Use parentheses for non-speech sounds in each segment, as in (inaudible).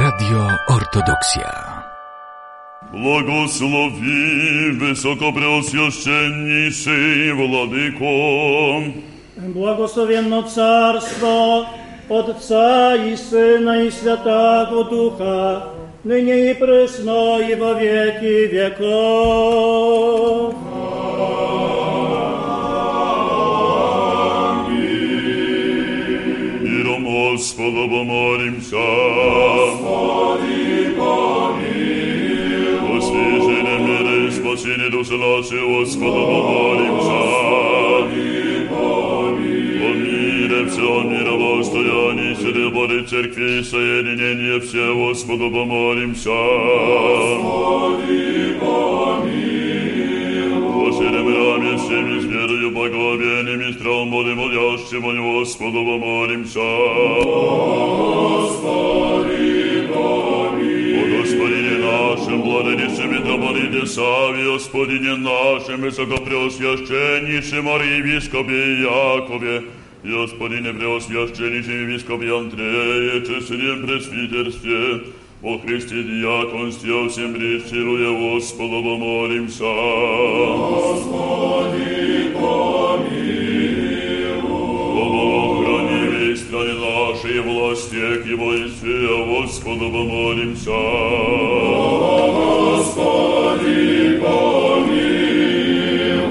Radio Ortodoksja. Błogosławi wysokopreoswieszczenniszy Władyko. Błogosławienno Carstwo Otca i Syna i Świętego Ducha, nynie i prysno i во wieki wieków. Миром Господа помолимся. Освяжение мира и спасение души нашей, Господа помолимся. О мире всем мировостоянии, среборе церкви и соединение все, Господу помолимся. Поширим раме всеми с верою, благовением и страхом Божьим, молящим о Господу помолимся. О Господине нашим, владычице митрополите Саве, Господине нашим, высокопреосвященнейшем архиепископе Якове, и Господине преосвященнейшем епископе Андрее, честном пресвитерстве, о Христе диаконстве, о всем причилуя Господу помолимся. Охрани весь стране нашей власти, к его и Господу помолимся.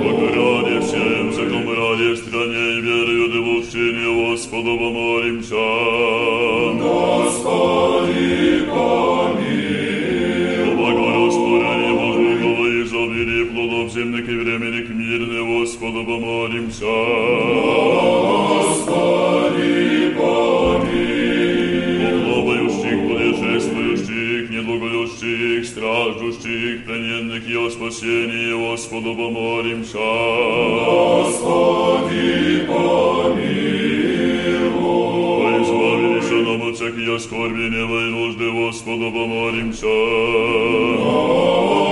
Покоряне всем, всяком раде, стране и верою девущине, Господу помолимся. Господи, помилуй. О благорастворении Божьего и изобилии плодов земных и временных мирных, Господу помолимся. Плавающих, svih stražušćih plenjenih i o spaseniji Gospodu pomorimša. Gospodi pomiluj. Izbavili se nam od svekija skorbinjeva i nužde Gospodu pomorimša.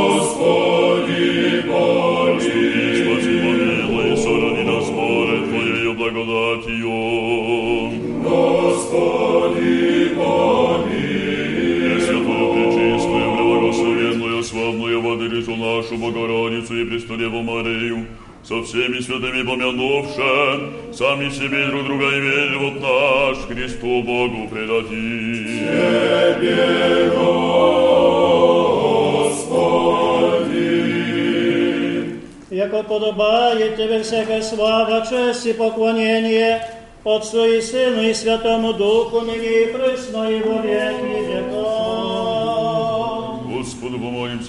Gospodi pomiluj. Spasi, pomilaj, sorani nas more Tvoje i blagodati, нашу Богородицу и Престолеву Марию, со всеми святыми помянувши, сами себе и друг друга и весь живот наш Христу Богу предадим. Jako podobaje Тебе всякая слава, честь и поклонение Отцу и Сыну и Святому Духу, ныне и присно и во веки Господу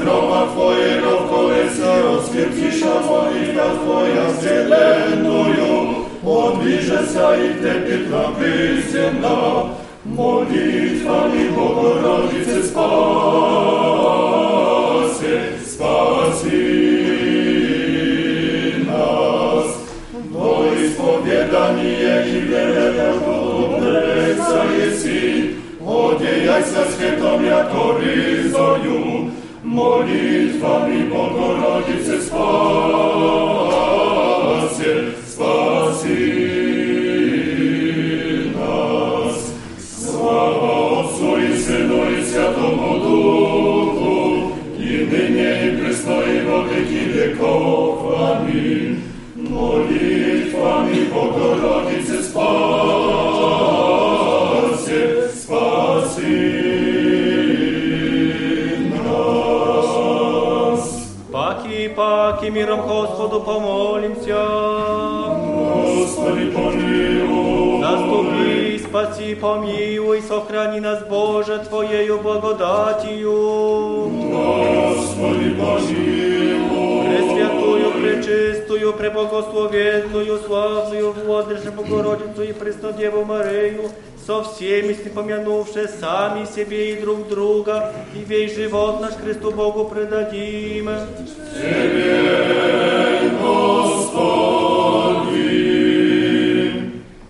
Zdroma Twojego kolesio, skrypcisza modlitwa Twoja zielenою, odbliże sa i Tebie dla przyziemna, molitwa mi Bogorodzicy spasy, spasi nas. Do ispowiedanie i wiele obleca jest i odziejaj se z chytą jako ryzою, Modlitwami Bogorodzicy spasie, spasi nas. Sława Otcu i Synu i Świętemu Duchu, i nynie i prysno i w opieki wieków. Amin. Modlitwami Bogorodzicy spasie, паки, миром Господу помолимся. Господи, помилуй. Заступи, спаси, помилуй, сохрани нас, Боже, Твоею благодатью. Господи, помилуй. Пресвятую, пречистую, пречистую, преблагословенную, славную Владыше Богородицу и Преснодеву Марию, со всеми с помянувши сами себе и друг друга, и весь живот наш Христу Богу предадим.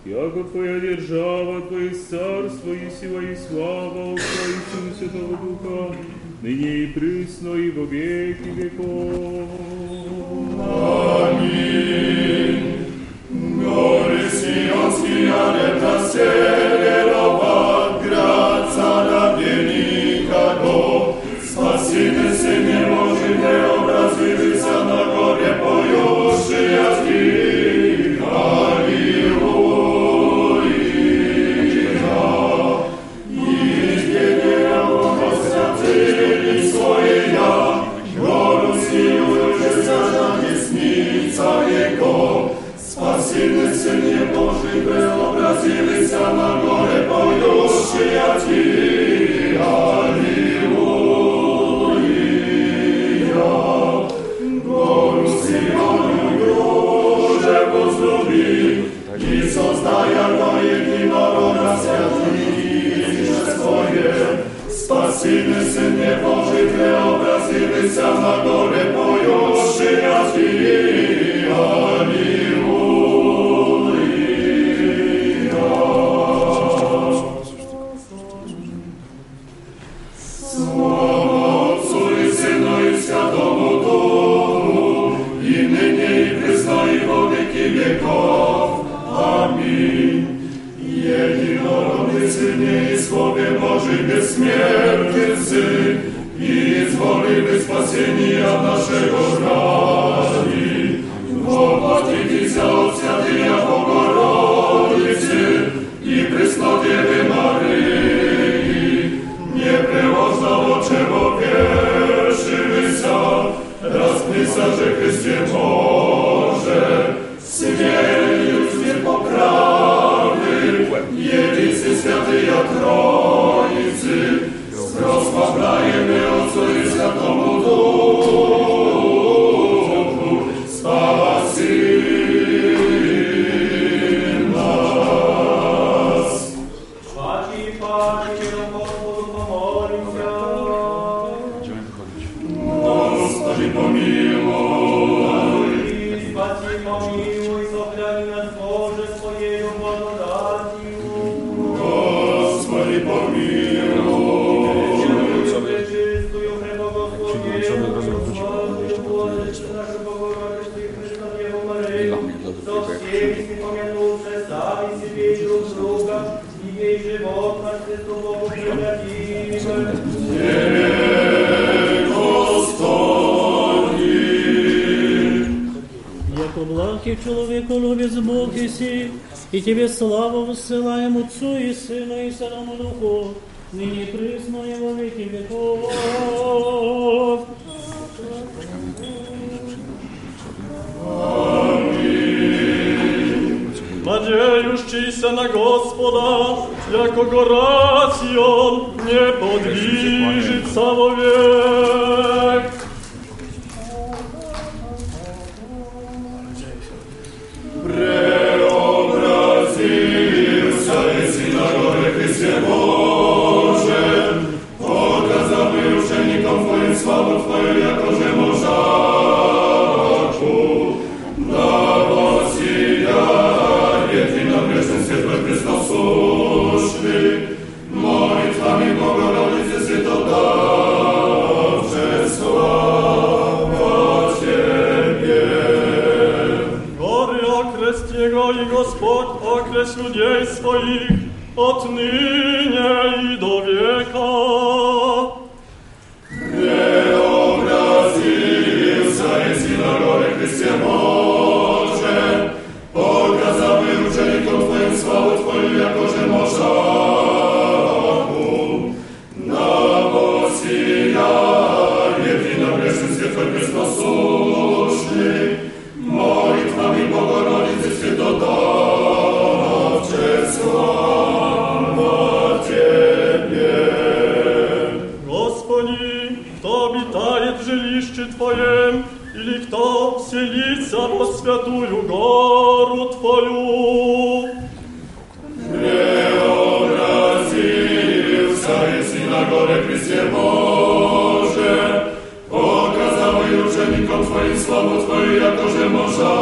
Яко Твоя держава, Твое царство и сила и слава, Твоего Святого Духа, ныне и присно и во веки веков. Горе Сионские, лето северова, град царя Syny, Synie Boży, Ty obrazy, Wysa na górę, живот наш Христу Богу предадим. Яко благ и человеку любец Бог иси, и тебе славу высылаем Отцу и Сыну и Святому Духу, ныне и присно и во веки веков. nadziejuszci se na Gospoda, jako go racjon nie podbliży całowiek. pod okresu dzień swoich, od nynie i do wieka. Призову святую гору Твою. Преобразился и на горе Христе Боже, показал и ученикам Твоим славу Твою, я тоже можа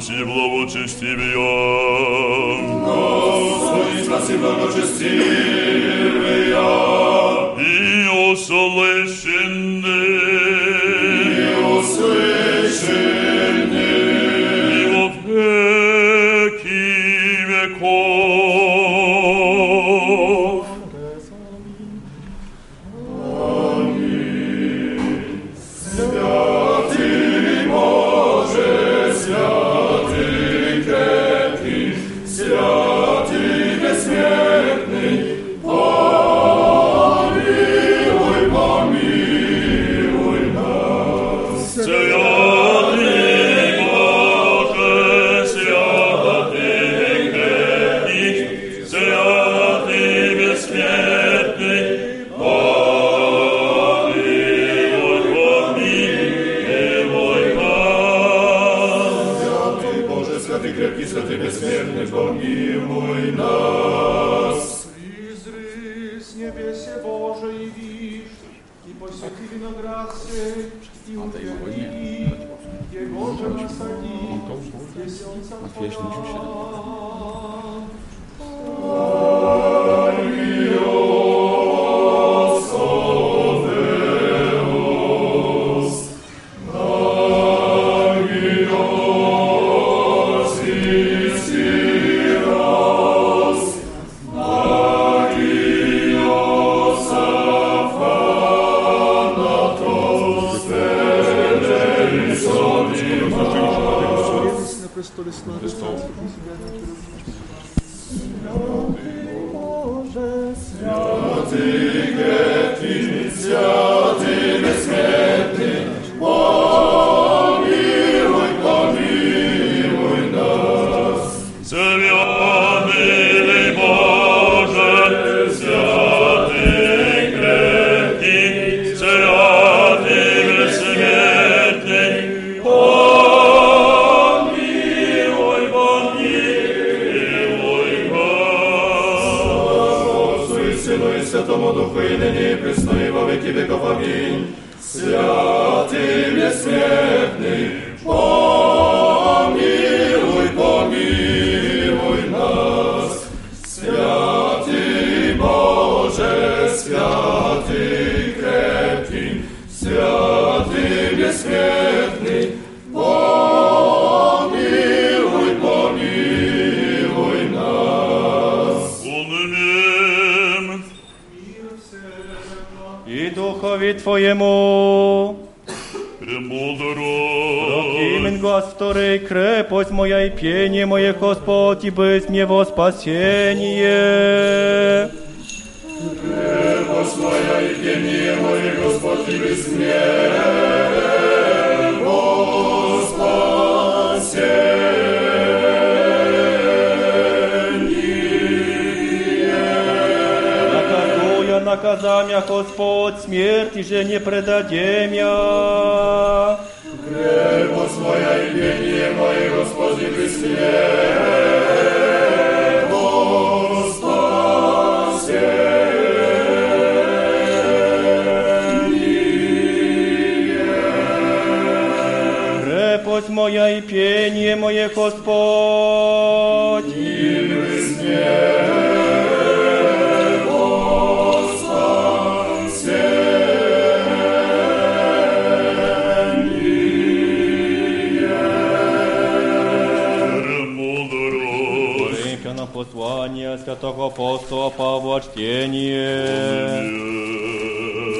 спаси благочестивия. Господи, спаси благочестивия. i duchowi Твоему. Премудрость. Господи, крепость моя и пение мое, Господь, и быть мне во спасение. меня, Господь, смерти же не предадем я. Крепость моя и пение мое, Господи, Христе. Господь моя и пение мое, Господь. Милость мне. святого апостола Павла чтение.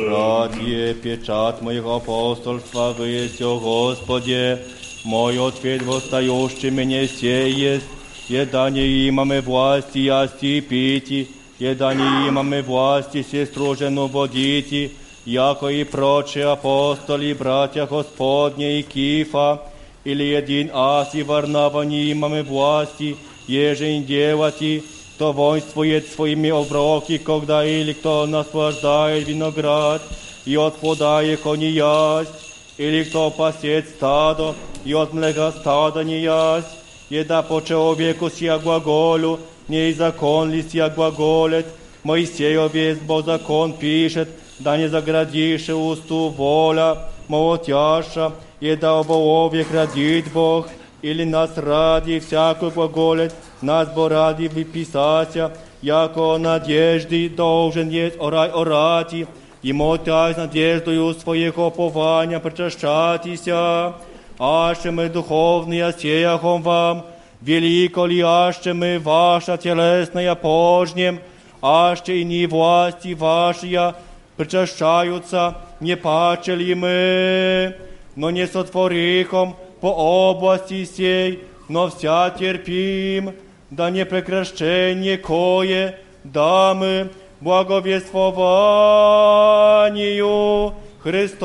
Братья, печать моего апостольства, выесть, о Господи, мой ответ восстающий мне сеет, еда не имаме власти ясти и пити, еда не имаме власти сестру жену водити, яко и прочие апостоли, братья Господне и Кифа, или един аз и Варнава не имаме власти, еже им делати, кто воинствует своими оброки, когда или кто наслаждает виноград и от плода его не ясть, или кто пасет стадо и от млека стада не ясть, еда по человеку сия глаголю, не и закон ли сия глаголет, Моисеев весь Бог закон пишет, да не заградишь усту воля, молотяша, еда оболовье родит Бог, или нас ради всякую глаголет, нас бо ради выписася, яко надежды должен есть орай орати, и мотясь надеждою своего пования причащатися, аще мы духовные сеяхом вам, велико ли аще мы ваша телесная пожнем, аще и не власти ваши причащаются, не пачели мы, но не сотворихом по области сей, но вся терпим, да не прекращение кое, да мы благовествованию Христову.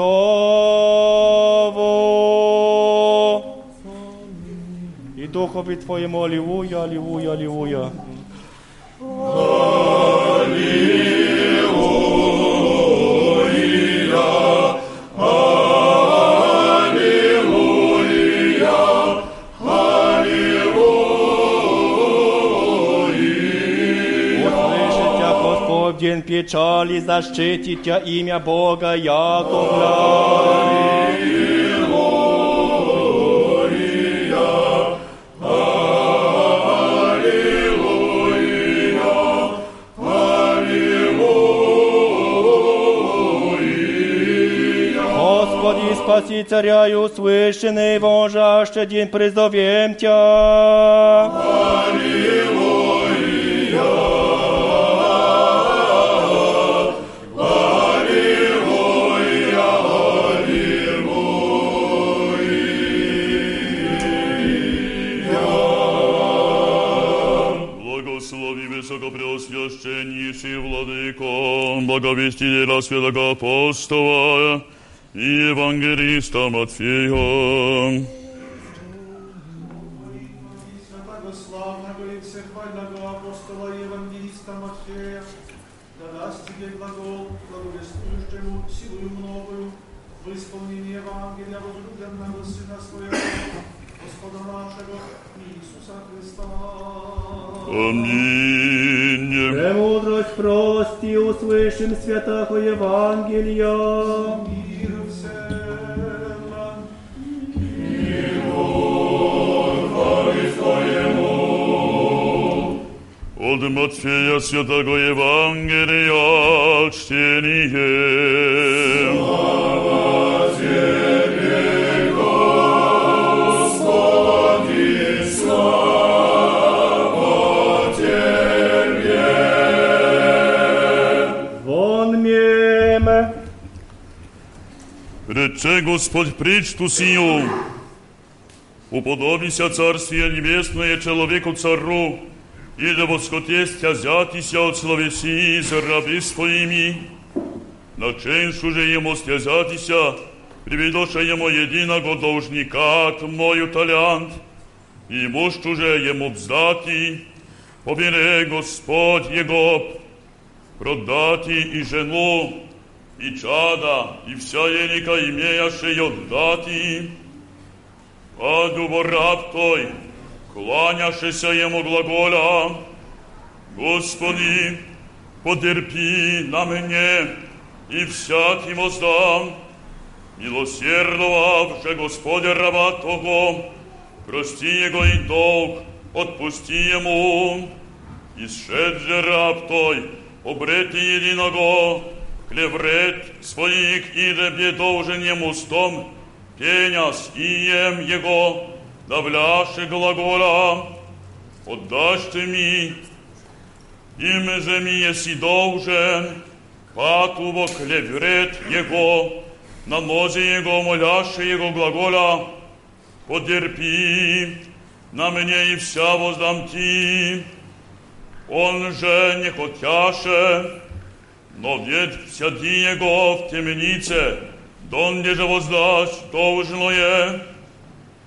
И Духові Твоєму, аллилуйя, аллилуйя, аллилуйя. Услышит Господь в день печали, защитит тя имя Бога Яковля. Господи, спаси царя и услышанный, вожаще день призовем Тя. Благослови высокопреосвященнейший Владыко, благовестителя святого апостола и евангелиста Матфея. Святого славного и всехвального апостола и евангелиста Матфея, да даст тебе глагол, благовествующему силою многою, в исполнении Евангелия возлюбленного Сына Своего, Господа нашего Иисуса Христа. Аминь. Премудрость прости, услышим святого Евангелия. Мир всем. От Матфея Святого Евангелия чтение. Вон Рече Господь притчу сию. Уподобися царствие небесное человеку цару, и да восхотестя взятися от словеси за раби своими. Наченшу же ему стязатися, приведоша ему единого должника от мою талант, и мощу же ему вздати, побере Господь его продати и жену, i čada, i всяjenика имејаше и отдати, а дубораб той, кланяшеся ему глаголя, Господи, потерпи на мене и всяким оздам, милосердовавше Господе раба того, прости его и долг, отпусти ему, и шедже раб той, обрети единого, клеврет своих и дебе должен ему стом, пеня с ием его, давляши глагола, отдашь ты ми, им же ми еси должен, патуво клеврет его, на нозе его моляши его глагола, потерпи, на мне и вся воздам ти, он же не хотяше, но ведь ведься дни Его в темнице, донде же воздашь, что ужное,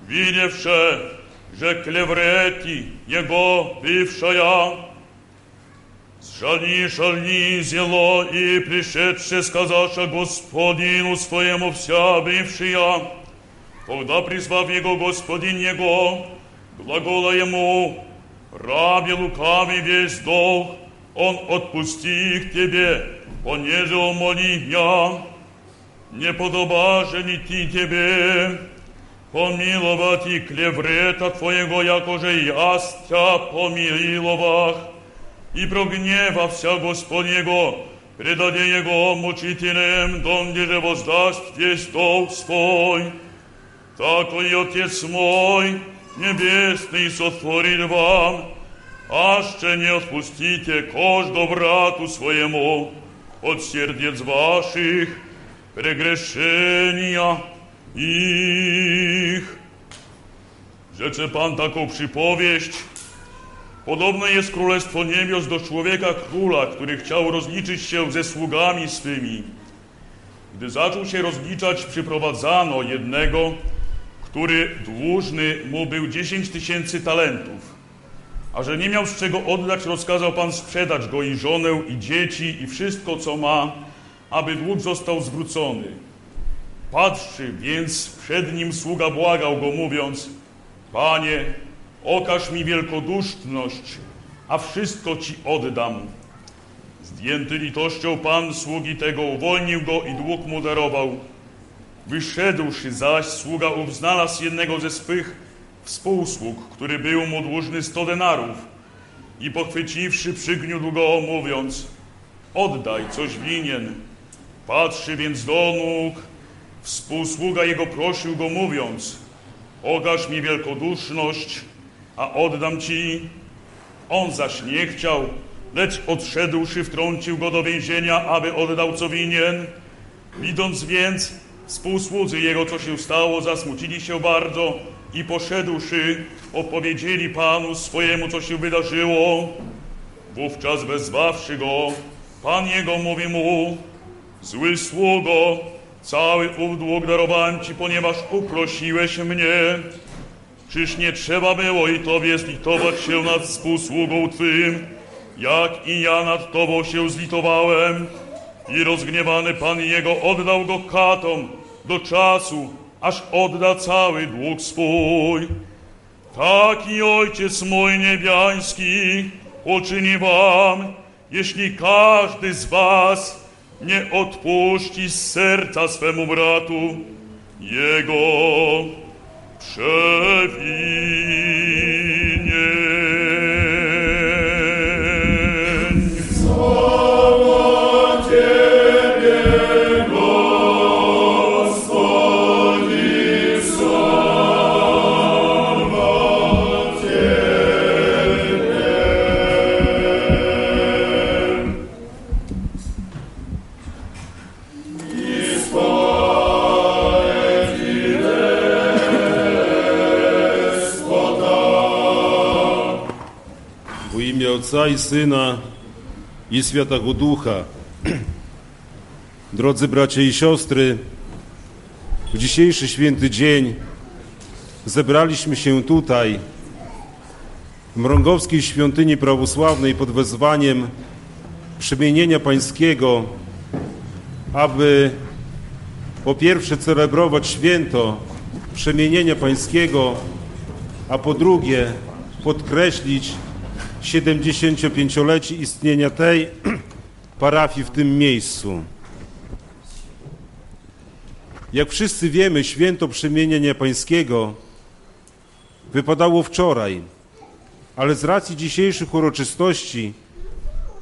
видевше, же клеврети Его бившая, Шани, шани, зело, и пришедше, сказаша Господину своему вся бившая, когда призвав Его Господин Его, глагола Ему, «Рабе лукавый весь Дух, Он отпусти их тебе, понеже умоли я, не подоба же ни ти тебе, помиловать и клеврета твоего, якоже ястя помиловах, и прогневався Господь Его, предаде Его мучителям, донде же воздаст весь долг свой. Такой Отец мой, небесный, сотворил вам, аще не отпустите кожду брату своему od sierdziec waszych pregreszenia ich. Rzecze Pan taką przypowieść. Podobne jest Królestwo Niebios do człowieka króla, który chciał rozliczyć się ze sługami swymi. Gdy zaczął się rozliczać, przyprowadzano jednego, który dłużny mu był dziesięć tysięcy talentów. A że nie miał z czego oddać, rozkazał Pan sprzedać go i żonę, i dzieci, i wszystko, co ma, aby dług został zwrócony. Patrzy więc przed nim sługa błagał go, mówiąc: Panie, okaż mi wielkoduszność, a wszystko ci oddam. Zdjęty litością Pan sługi tego uwolnił go i dług mu darował. Wyszedłszy zaś, sługa ów znalazł jednego ze swych współsług, który był mu dłużny sto denarów i pochwyciwszy przygniódł go, mówiąc oddaj coś winien. Patrzy więc do nóg, współsługa jego prosił go, mówiąc okaż mi wielkoduszność, a oddam ci. On zaś nie chciał, lecz odszedłszy wtrącił go do więzienia, aby oddał co winien. Widząc więc współsłudzy jego, co się stało, zasmucili się bardzo i poszedłszy, opowiedzieli Panu swojemu, co się wydarzyło. Wówczas wezwawszy go, Pan jego mówi mu, zły sługo, cały ów dług darowałem ci, ponieważ uprosiłeś mnie. Czyż nie trzeba było i Tobie zlitować się nad współsługą Twym, jak i ja nad Tobą się zlitowałem? I rozgniewany Pan Jego oddał go katom do czasu, aż odda cały dług swój. Taki Ojciec mój niebiański uczyni Wam, jeśli każdy z Was nie odpuści z serca swemu bratu Jego przewinień. имя Отца i Syna i Świętego Ducha. Drodzy bracia i siostry, w dzisiejszy święty dzień zebraliśmy się tutaj w Mrągowskiej Świątyni Prawosławnej pod wezwaniem przemienienia pańskiego, aby po pierwsze celebrować święto przemienienia pańskiego, a po drugie podkreślić 75-lecie istnienia tej (clears throat) parafii w tym miejscu. Jak wszyscy wiemy, święto przemienienia pańskiego wypadało wczoraj, ale z racji dzisiejszych uroczystości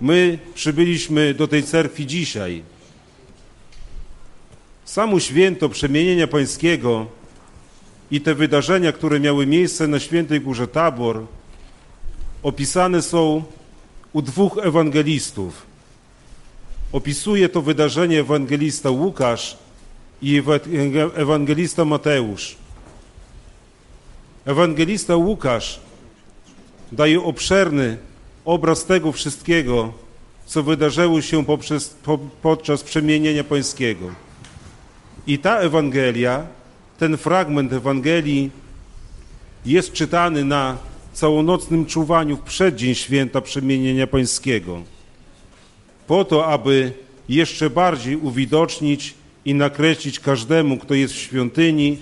my przybyliśmy do tej cerkwi dzisiaj. Samo święto przemienienia pańskiego i te wydarzenia, które miały miejsce na świętej górze Tabor, opisane są u dwóch ewangelistów. Opisuje to wydarzenie ewangelista Łukasz i ewangelista Mateusz. Ewangelista Łukasz daje obszerny obraz tego wszystkiego, co wydarzyło się poprzez, po, podczas przemienienia pańskiego. I ta Ewangelia, ten fragment Ewangelii jest czytany na całonocnym czuwaniu w przeddzień święta przemienienia pańskiego, po to, aby jeszcze bardziej uwidocznić i nakreślić każdemu, kto jest w świątyni,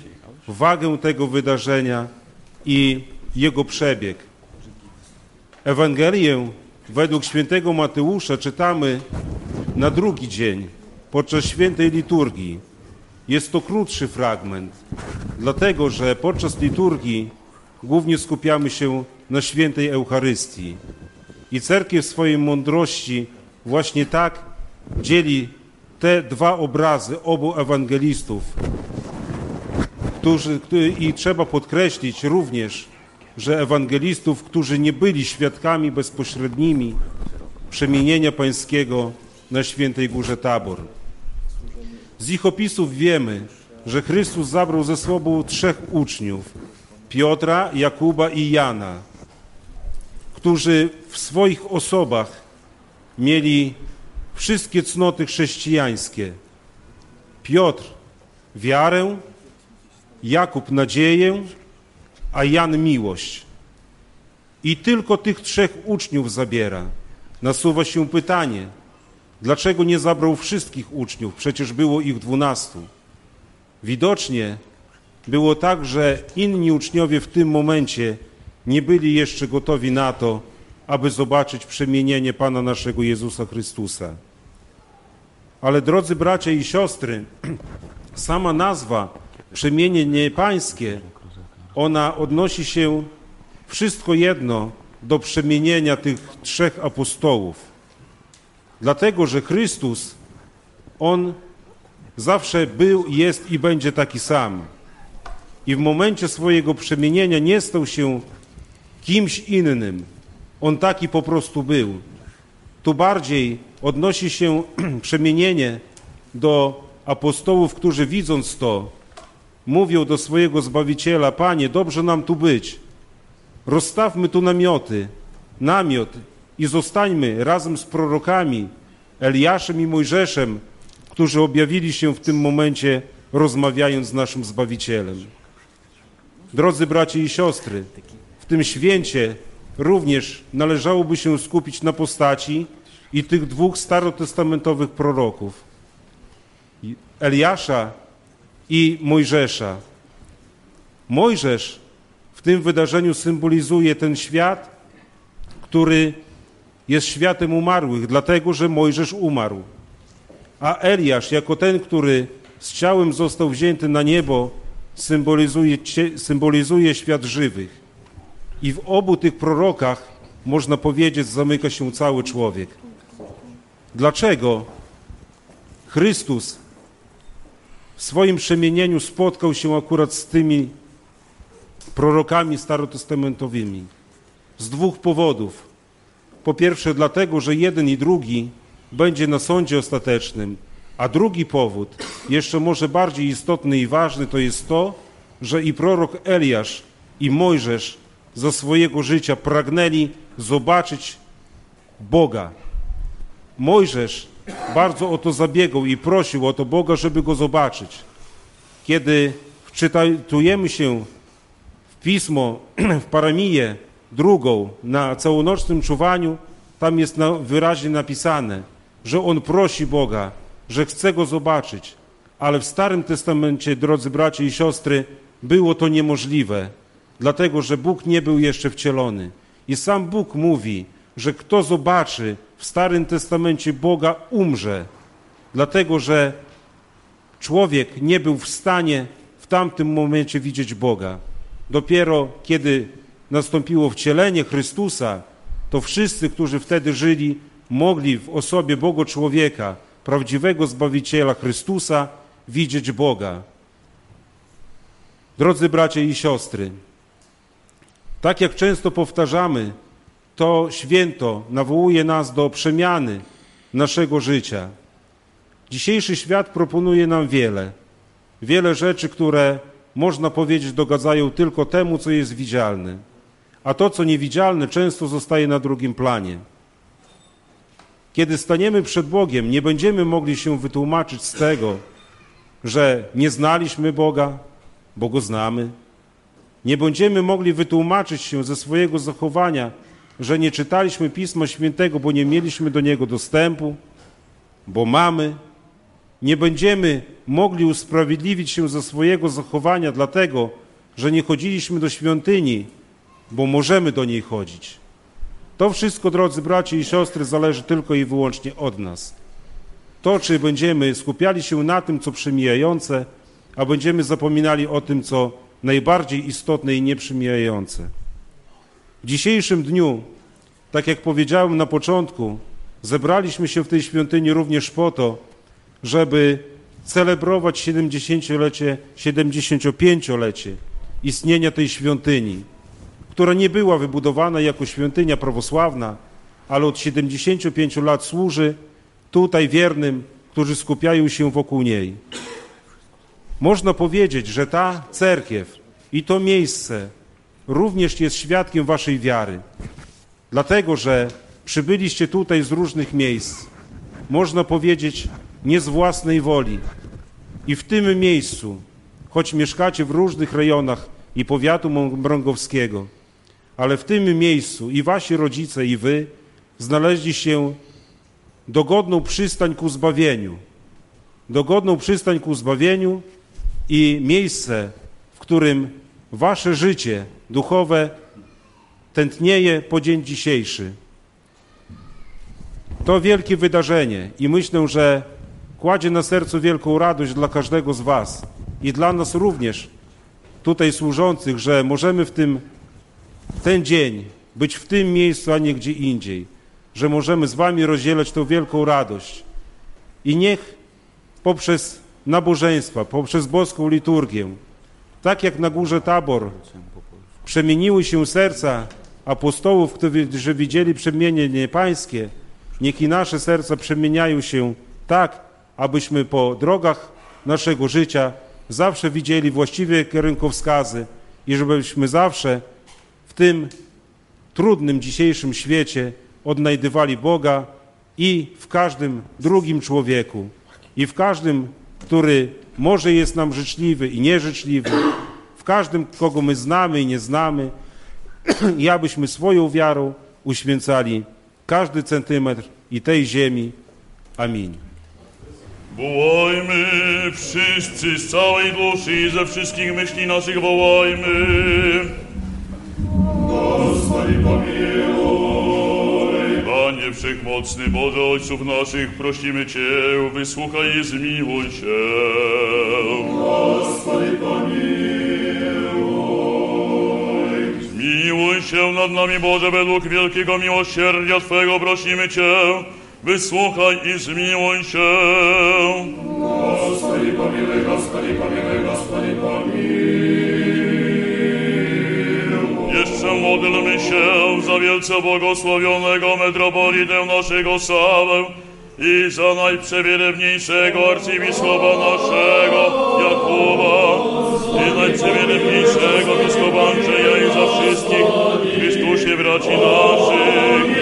wagę tego wydarzenia i jego przebieg. Ewangelię według świętego Mateusza czytamy na drugi dzień, podczas świętej liturgii. Jest to krótszy fragment, dlatego że podczas liturgii głównie skupiamy się na świętej Eucharystii. I cerkiew w swojej mądrości właśnie tak dzieli te dwa obrazy obu ewangelistów. Którzy, I trzeba podkreślić również, że ewangelistów, którzy nie byli świadkami bezpośrednimi przemienienia pańskiego na świętej górze Tabor. Z ich opisów wiemy, że Chrystus zabrał ze sobą trzech uczniów, Piotra, Jakuba i Jana, którzy w swoich osobach mieli wszystkie cnoty chrześcijańskie. Piotr wiarę, Jakub nadzieję, a Jan miłość. I tylko tych trzech uczniów zabiera. Nasuwa się pytanie, dlaczego nie zabrał wszystkich uczniów? Przecież było ich dwunastu. Widocznie było tak, że inni uczniowie w tym momencie nie byli jeszcze gotowi na to, aby zobaczyć przemienienie Pana naszego Jezusa Chrystusa. Ale drodzy bracia i siostry, (clears throat) sama nazwa przemienienie pańskie, ona odnosi się wszystko jedno do przemienienia tych trzech apostołów. Dlatego, że Chrystus, On zawsze był, jest i będzie taki sam. I w momencie swojego przemienienia nie stał się kimś innym. On taki po prostu był. Tu bardziej odnosi się (clears throat) przemienienie do apostołów, którzy widząc to, mówią do swojego Zbawiciela, Panie, dobrze nam tu być. Rozstawmy tu namioty, namiot i zostańmy razem z prorokami, Eliaszem i Mojżeszem, którzy objawili się w tym momencie, rozmawiając z naszym Zbawicielem. Drodzy bracia i siostry, w tym święcie również należałoby się skupić na postaci i tych dwóch starotestamentowych proroków, Eliasza i Mojżesza. Mojżesz w tym wydarzeniu symbolizuje ten świat, który jest światem umarłych, dlatego że Mojżesz umarł. A Eliasz, jako ten, który z ciałem został wzięty na niebo, symbolizuje, symbolizuje świat żywych. I w obu tych prorokach, można powiedzieć, zamyka się cały człowiek. Dlaczego Chrystus w swoim przemienieniu spotkał się akurat z tymi prorokami starotestamentowymi? Z dwóch powodów. Po pierwsze, dlatego, że jeden i drugi będzie na sądzie ostatecznym, a drugi powód, jeszcze może bardziej istotny i ważny, to jest to, że i prorok Eliasz, i Mojżesz za swojego życia pragnęli zobaczyć Boga. Mojżesz bardzo o to zabiegał i prosił o to Boga, żeby go zobaczyć. Kiedy wczytujemy się w pismo, (clears throat) w paramiję drugą na całonocznym czuwaniu, tam jest wyraźnie napisane, że on prosi Boga, że chce go zobaczyć. Ale w Starym Testamencie, drodzy bracia i siostry, było to niemożliwe, dlatego że Bóg nie był jeszcze wcielony. I sam Bóg mówi, że kto zobaczy w Starym Testamencie Boga, umrze, dlatego że człowiek nie był w stanie w tamtym momencie widzieć Boga. Dopiero kiedy nastąpiło wcielenie Chrystusa, to wszyscy, którzy wtedy żyli, mogli w osobie Boga człowieka, prawdziwego Zbawiciela Chrystusa, widzieć Boga. Drodzy bracia i siostry, tak jak często powtarzamy, to święto nawołuje nas do przemiany naszego życia. Dzisiejszy świat proponuje nam wiele, wiele rzeczy, które można powiedzieć dogadzają tylko temu, co jest widzialne, a to, co niewidzialne, często zostaje na drugim planie. Kiedy staniemy przed Bogiem, nie będziemy mogli się wytłumaczyć z tego, że nie znaliśmy Boga, bo Go znamy. Nie będziemy mogli wytłumaczyć się ze swojego zachowania, że nie czytaliśmy Pisma Świętego, bo nie mieliśmy do niego dostępu, bo mamy. Nie będziemy mogli usprawiedliwić się ze swojego zachowania, dlatego że nie chodziliśmy do świątyni, bo możemy do niej chodzić. To wszystko, drodzy bracia i siostry, zależy tylko i wyłącznie od nas. To, czy będziemy skupiali się na tym, co przemijające, a będziemy zapominali o tym, co najbardziej istotne i nieprzymijające. W dzisiejszym dniu, tak jak powiedziałem na początku, zebraliśmy się w tej świątyni również po to, żeby celebrować 70-lecie, 75-lecie istnienia tej świątyni, która nie była wybudowana jako świątynia prawosławna, ale od 75 lat służy tutaj wiernym, którzy skupiają się wokół niej. Można powiedzieć, że ta cerkiew i to miejsce również jest świadkiem waszej wiary. Dlatego, że przybyliście tutaj z różnych miejsc, można powiedzieć nie z własnej woli. I w tym miejscu, choć mieszkacie w różnych rejonach i powiatu mrągowskiego, ale w tym miejscu i wasi rodzice, i wy znaleźli się dogodną przystań ku zbawieniu. Dogodną przystań ku zbawieniu i miejsce, w którym wasze życie duchowe tętnieje po dzień dzisiejszy. To wielkie wydarzenie i myślę, że kładzie na sercu wielką radość dla każdego z was i dla nas również tutaj służących, że możemy w tym ten dzień być w tym miejscu, a nie gdzie indziej, że możemy z wami rozdzielać tą wielką radość. I niech poprzez nabożeństwa, poprzez boską liturgię, tak jak na górze Tabor, przemieniły się serca apostołów, którzy widzieli przemienienie pańskie, niech i nasze serca przemieniają się tak, abyśmy po drogach naszego życia zawsze widzieli właściwe kierunkowskazy i żebyśmy zawsze w tym trudnym dzisiejszym świecie odnajdywali Boga i w każdym drugim człowieku, i w każdym, który może jest nam życzliwy i nieżyczliwy, w każdym, kogo my znamy i nie znamy, i abyśmy swoją wiarą uświęcali każdy centymetr i tej ziemi. Amin. Wołajmy wszyscy z całej duszy i ze wszystkich myśli naszych wołajmy. Господи, помилуj. Panie Wszechmocny, Boże Ojców naszych, prosimy Cię, wysłuchaj i zmiłuj się. Господи, помилуj. Zmiłuj się nad nami, Boże, według wielkiego miłosierdzia Twego, prosimy Cię, wysłuchaj i zmiłuj się. Господи, помилуй, Господи, помилуй, Господи, módlmy się za wielce błogosławionego metropolitę naszego Sawę i za najprzewielebniejszego arcybiskupa naszego Jakuba i najprzewielebniejszego biskupa Andrzeja i za wszystkich w Chrystusie braci naszych.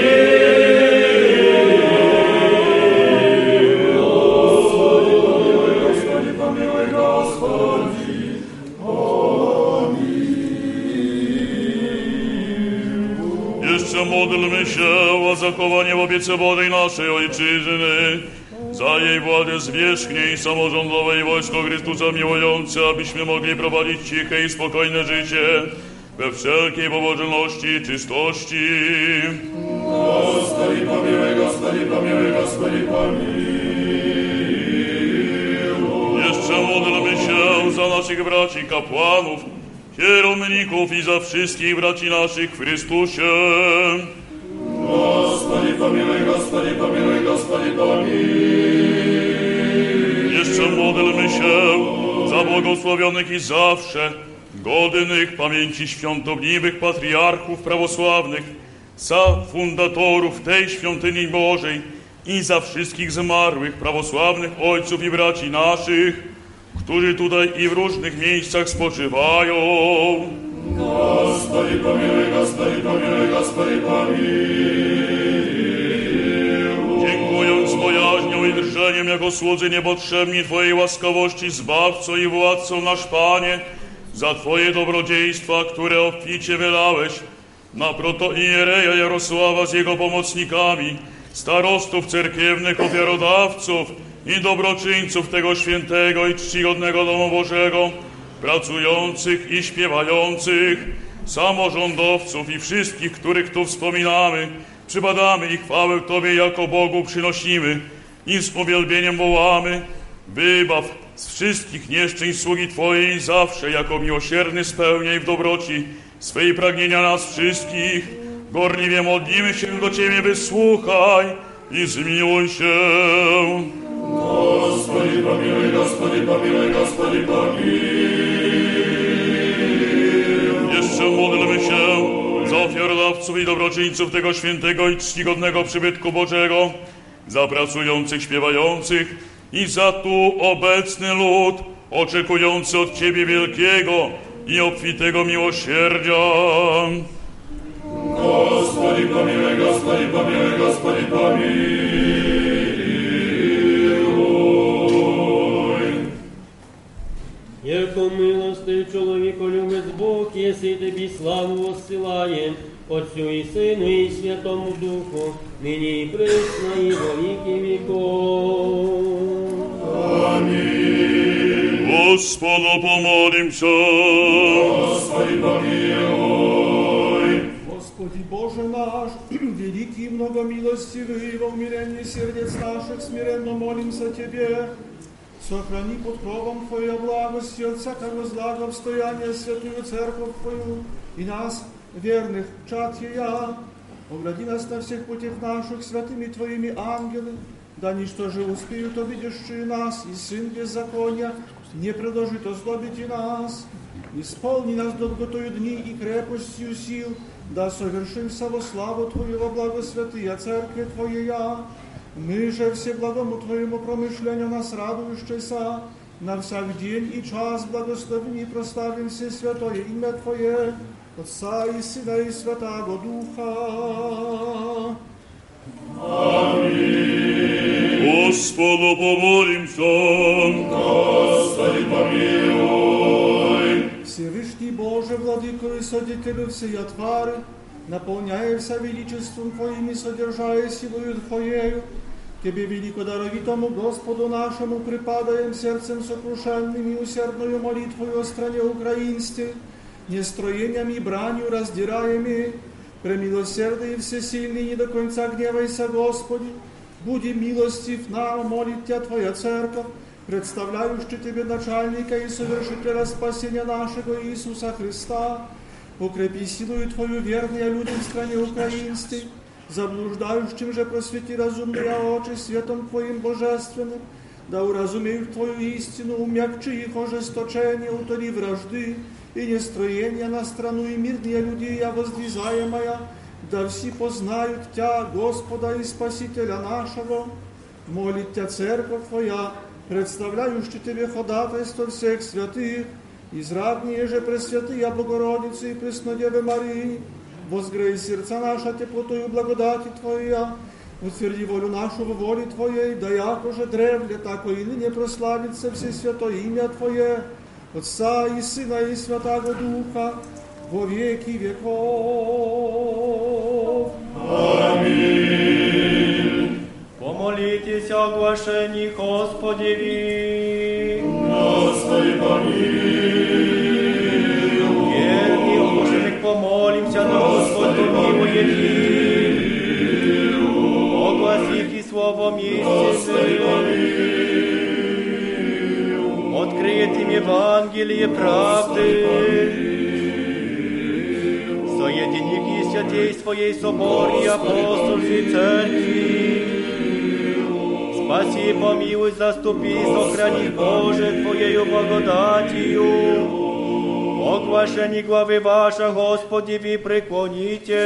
Господи, помилуй, Господи. Ojcze, módlmy się o zachowanie w wody naszej Ojczyzny, za jej władzę zwierzchniej samorządowej Wojsko Chrystusa miłujące, abyśmy mogli prowadzić ciche i spokojne życie we wszelkiej pobożności i czystości. Gospodi pomiłuj, Gospodi pomiłuj, Gospodi pomiłuj. Jeszcze módlmy się za naszych braci kapłanów, kierowników i za wszystkich braci naszych w Chrystusie. Gospodzie pomiluj, Gospodzie pomiluj, Gospodzie pomiluj. Jeszcze modlmy się za błogosławionych i zawsze godnych pamięci świątobliwych patriarchów prawosławnych, za fundatorów tej świątyni Bożej i za wszystkich zmarłych prawosławnych ojców i braci naszych, którzy tutaj i w różnych miejscach spoczywają. Господи, помилуй, Господи, помилуй, Господи, помилуй. Dziękując z bojaźnią i drżeniem jako słudzy niepotrzebni Twojej łaskawości, Zbawco i Władco nasz Panie, za Twoje dobrodziejstwa, które obficie wylałeś na protoiereja Jarosława z jego pomocnikami, starostów cerkiewnych, ofiarodawców i dobroczyńców tego świętego i czcigodnego domu Bożego, pracujących i śpiewających, samorządowców i wszystkich, których tu wspominamy, przypadamy i chwałę Tobie jako Bogu przynosimy i z uwielbieniem wołamy, wybaw z wszystkich nieszczęść sługi Twojej zawsze jako miłosierny spełniaj w dobroci swej pragnienia nas wszystkich. Gorliwie modlimy się do Ciebie, wysłuchaj i zmiłuj się. Господи, помилуй, Господи, помилуй, Господи, помилуй. Jeszcze módlmy się za ofiarodawców i dobroczyńców tego świętego i czcigodnego przybytku Bożego, za pracujących, śpiewających i za tu obecny lud, oczekujący od Ciebie wielkiego i obfitego miłosierdzia. Господи, помилуй, Господи, помилуй, Господи, помилуй. Яко милостив чоловіколюбець Бог, єси тобі славу воссилає, Отцю і Сину, і Святому Духу, нині і присно, і во віки віков. Господу помолимся. Господи, помилуй. Господи Боже наш, (clears throat) великий и многомилостивый, во умилении сердец наших смиренно молимся Тебе. Сохрани под кровом Твоей благости от всякого зла обстояния святую церковь Твою и нас, верных, чад Ея. Огради нас на всех путях наших святыми Твоими ангелы, да ничто же успеют обидящие нас, и Сын беззакония не предложит озлобить и нас. Исполни нас долготою дни и крепостью сил, да совершимся во славу Твою во благо святые Церкви Твоя. Мы же все благому Твоему промышлению нас радующийся, на всяк день и час благословим и прославим все святое имя Твое, Отца и Сына и Святаго Духа. Господу помолимся. Господи, помилуй. Всевышний Боже, Владыко и Содителю всей отвары, наполняешься величеством Твоим и содержая силою Твоею, Тебе, велико даровитому Господу нашему, припадаем сердцем сокрушенным и усердную молитвою о стране украинской, нестроением и бранью раздираемой, премилосердный и всесильный, не до конца гневайся, Господи, буди милостив нам, молит Тебя Твоя Церковь, представляющий Тебе начальника и совершителя спасения нашего Иисуса Христа, укрепи силою Твою верные людям в стране украинской, заблуждающим же просвети разумные очи светом Твоим божественным, да уразумеют Твою истину, умягчи их ожесточение, утоли вражды и нестроения на страну и мирные люди, я воздвизаемая, да все познают Тя, Господа и Спасителя нашего, молит Тя Церковь Твоя, представляющий Тебе ходатайство всех святых, израднее же Пресвятые Богородицы и Преснодевы Марии, возгрей сердца наша теплотою благодати Твоя, утверди волю нашу в воле Твоей, да яко же древле, тако и ныне прославится все святое имя Твое, Отца и Сына и Святаго Духа, во веки веков. Помолитесь о оглашении Господеви. Господи, помилуй. помолимся на Господу милует Огласите словом истины. О открыет им Евангелие правды. Соедини к святей своей собор и апостольской церкви. Спаси, помилуй, заступи, сохрани, Боже, Твоею благодатью. Оглашені глави ваша, Господи, ви преклоніте.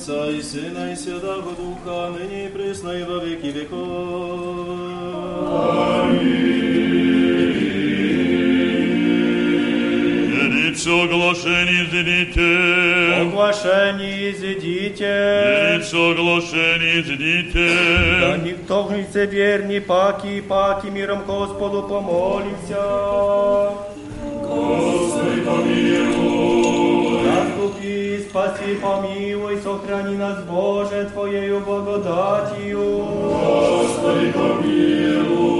Отца и Сына и Святого Духа, ныне и пресно и во веки Лицо оглашений зрите. Оглашені зідіте. Лицо оглашений зрите. Да ніхто гніться вірні, паки, паки, миром Господу помолимся. Господи, помилуй. Заступи, спаси, помилуй, сохрани нас, Боже, Твоею благодатью. Господи, помилуй.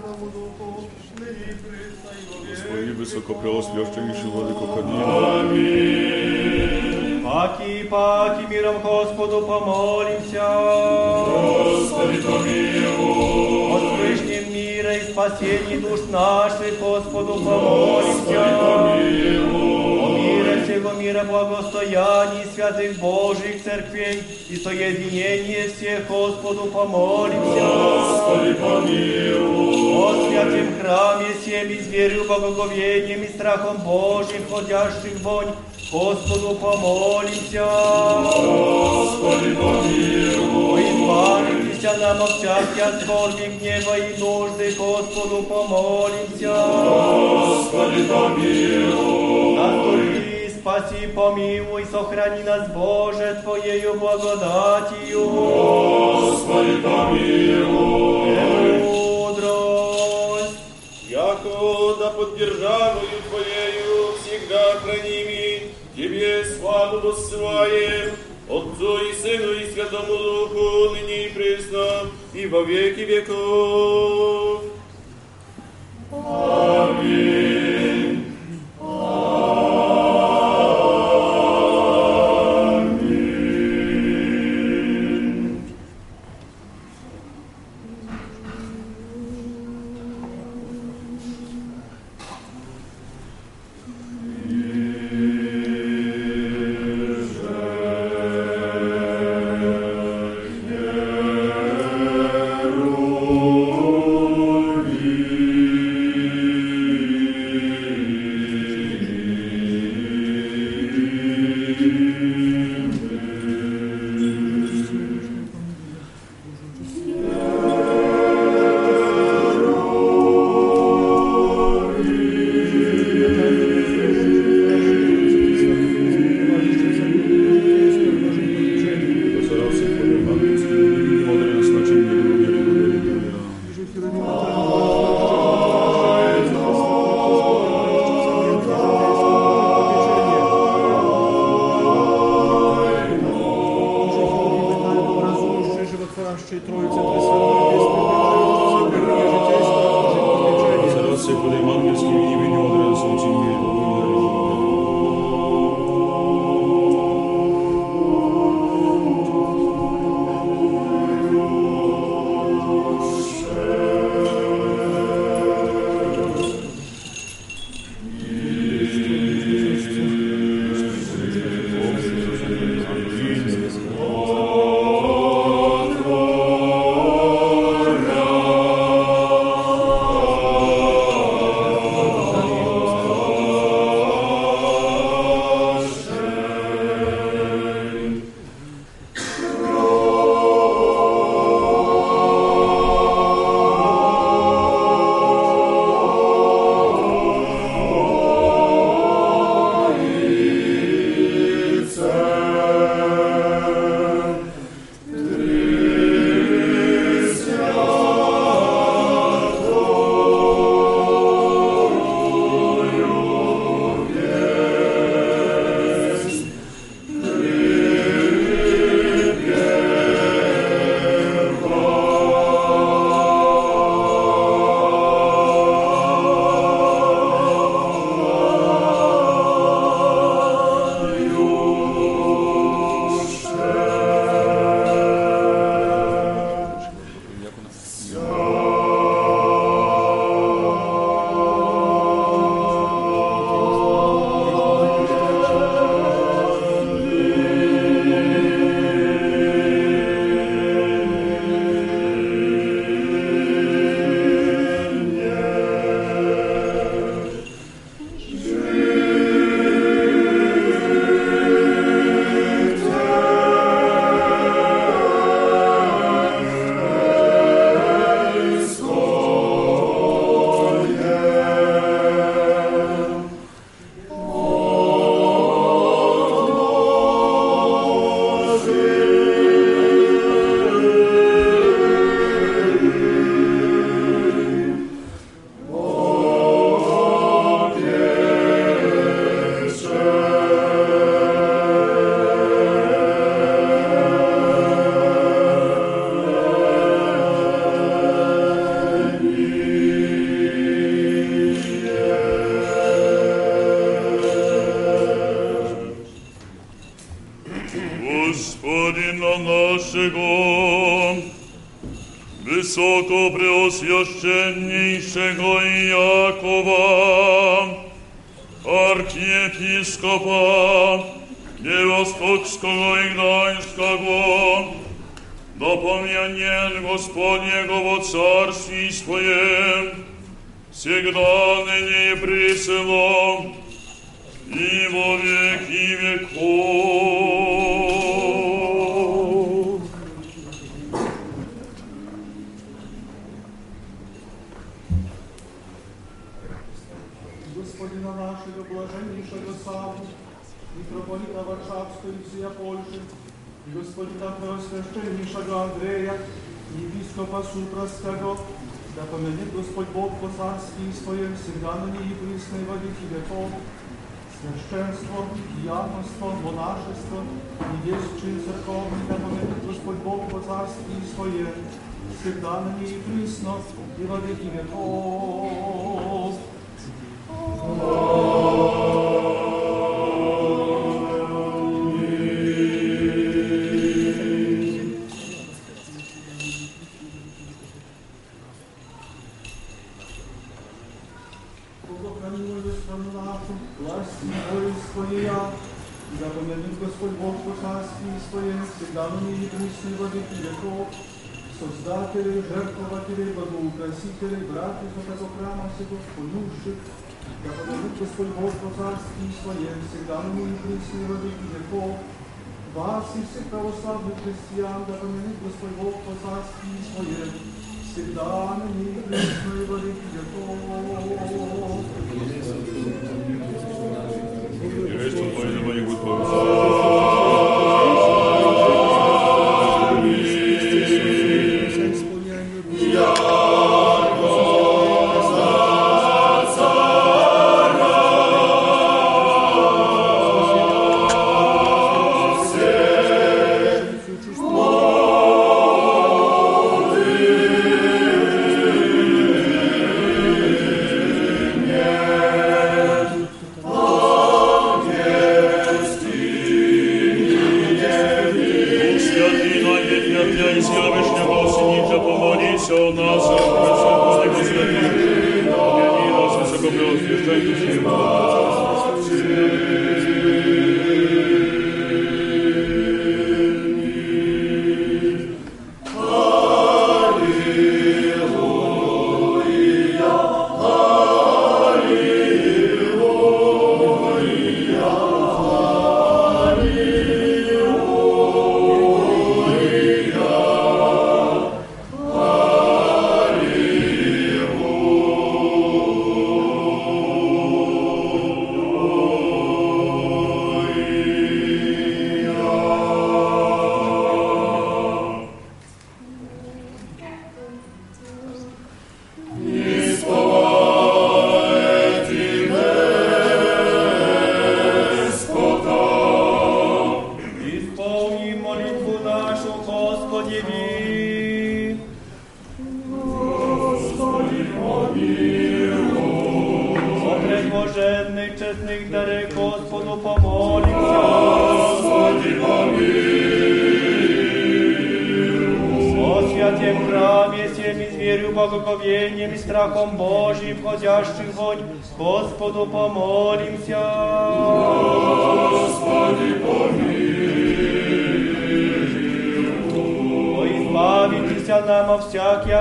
веки. Господи, высокопреосвященнейший владыко Кадина. Паки, паки, миром Господу помолимся. Господи, помилуй. О Всевышнем мира и спасении душ наших, Господу помолимся. О мире всего мира, благостоянии святых Божьих церквей и соединении всех, Господу помолимся. Господи, помилуй. О святем храме всем и зверю, благоговением и страхом Божьим, входящих в вонь, Господу помолимся. Господи, помилуй. О избавившийся нам от всяких скорби, гнева и нужды, Господу помолимся. Господи, помилуй. Наступи, спаси, помилуй, сохрани нас, Боже, Твоею благодатью. Господи, помилуй. Премудрость. Яко да под державою Твоею всегда храними, Тебе славу воссылаем, Отцу и Сыну и Святому Духу, ныне и пресно, и во веки веков. Jeru So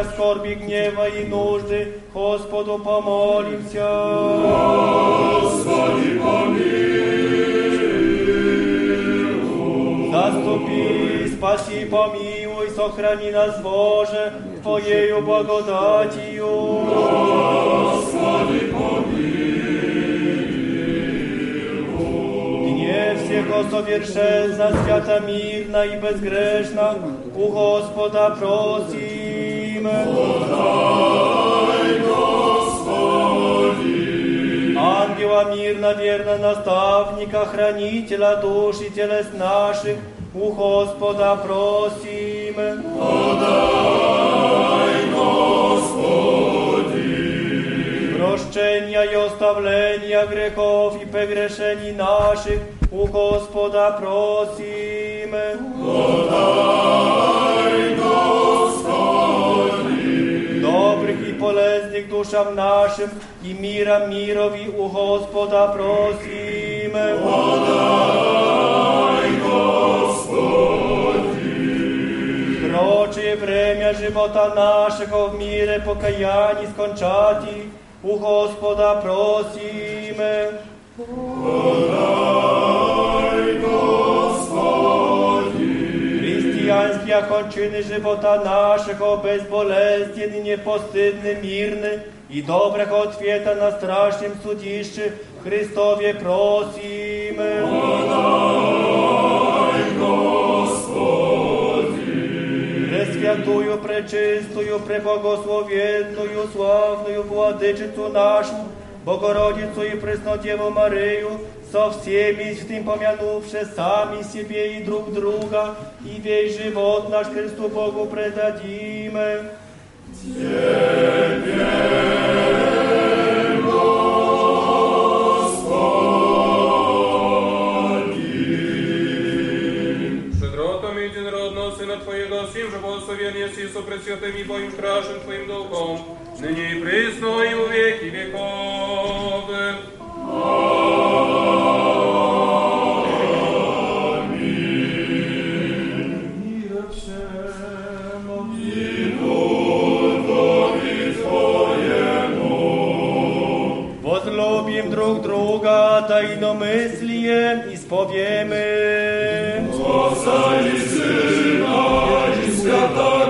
дня скорби, гнева и нужды, Господу помолимся. Господи, помилуй. Заступи, спаси, помилуй, сохрани нас, Боже, Твоею благодатью. Господи, помилуй. Гнев всего совершенна, свято мирна и безгрешна, у Господа проси, mówimy. Podaj Gospodzi. Ангела мирно, верно, наставника, хранителя душ и телес наших, у Господа просим. Подай, Господи! Прощения и оставления грехов и погрешений наших, у Господа просим. Подай, душам нашим і міра мірові у Господа просіме. Подай, Господи! Проче врем'я живота нашого в міре покаянні скончаті, у Господа просі. Христианские окончины живота нашего безболезненный, непостыдный, мирный и доброго ответа на страшном судище Христове просиме. Пресвятую, пречистую, преблагословенную, славную владычицу нашу, Богородицу и Преснодеву Марию, со всеми святым помянувши сами себе и друг друга, и весь живот наш Христу Богу предадиме. Przed rotą jedynrodną Syna Twojego, Sym, że błogosławiony jest Jezu Prесвятым i Twoim strasznym Twoim Duchom, nyní i prysno i u za tajnomysliem i spowiemy. Osa i Syna i Świata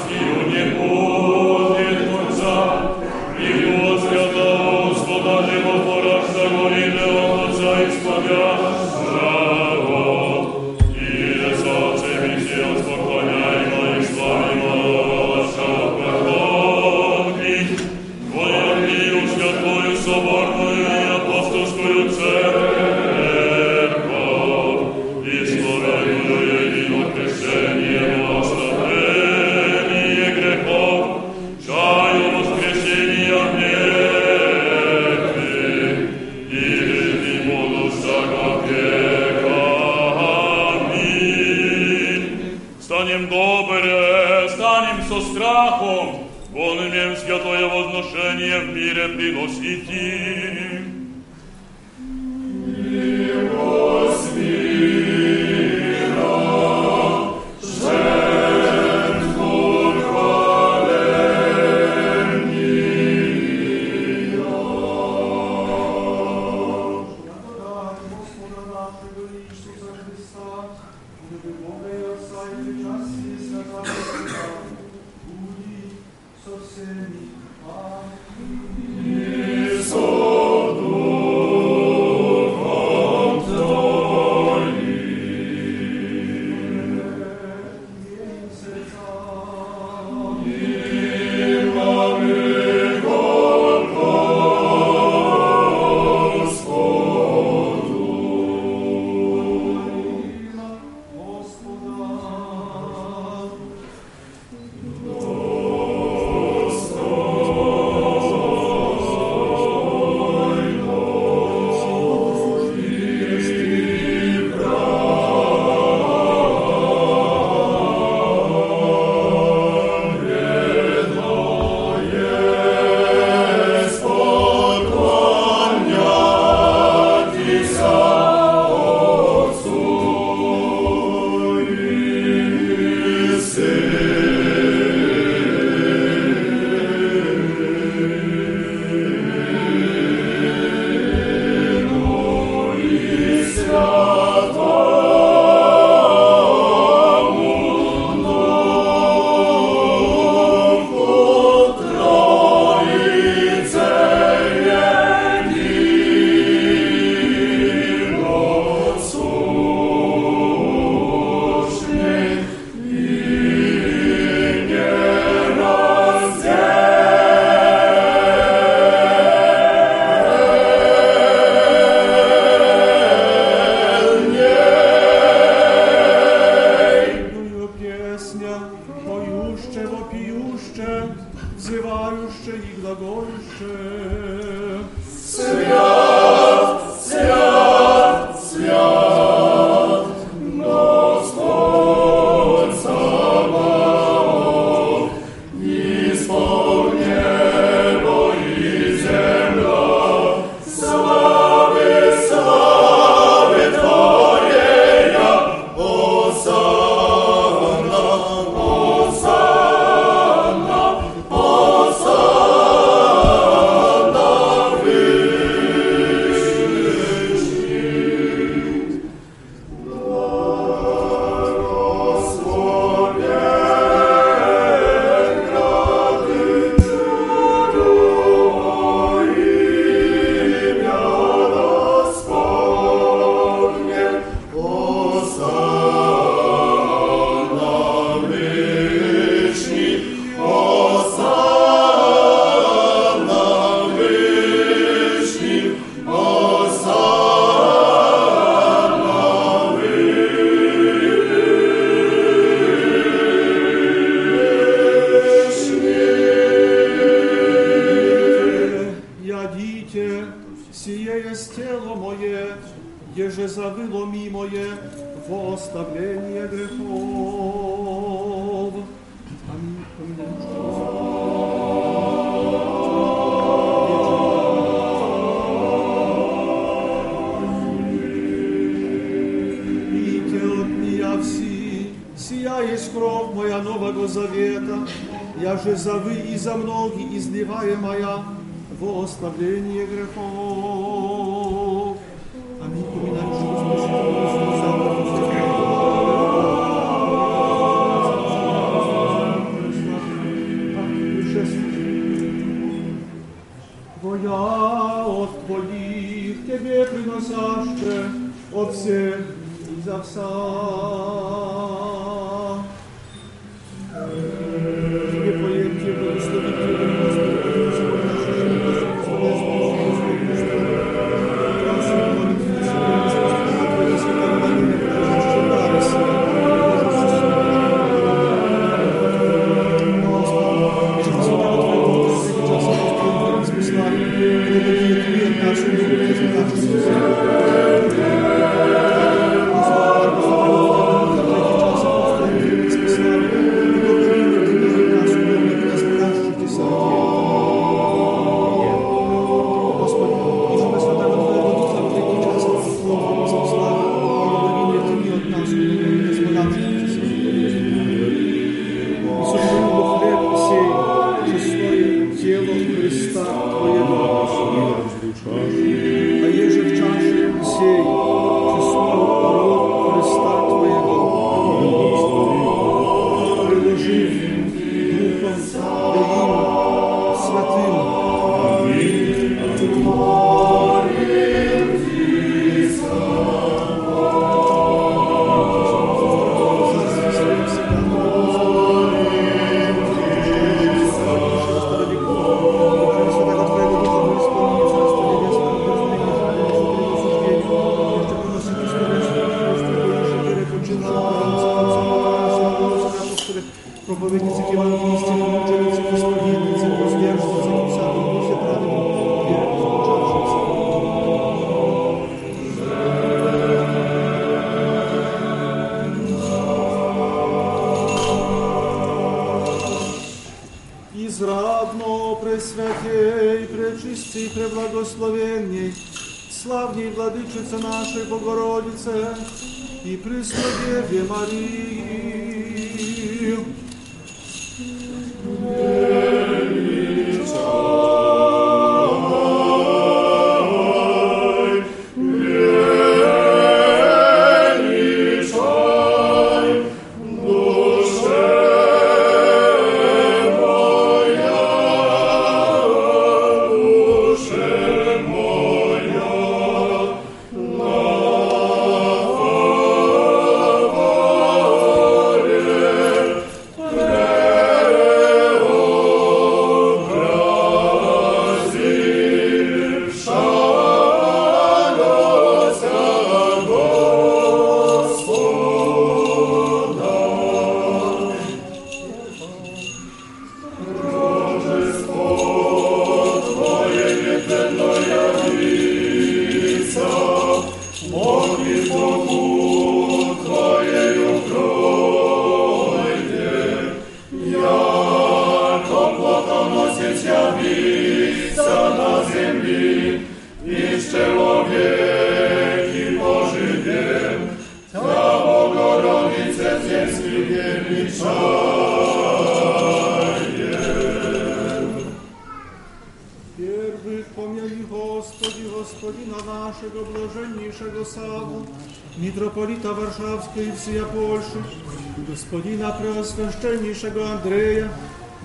pierwszego Andrzeja,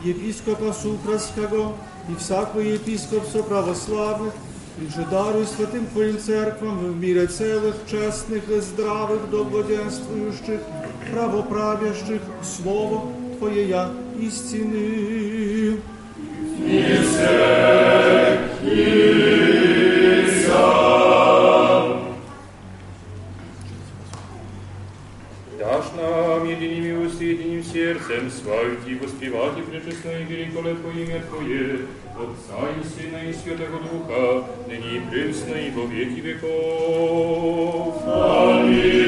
episkopa Suchralskiego i всякий епископство православних, і же даруй святим Твоїм церквам в мірі цілих, чесних, здравих, доброденствуючих, правоправящих, слово Твоє я істини. Świętego Ducha, nyní prysny i po wieki wieków. Amin.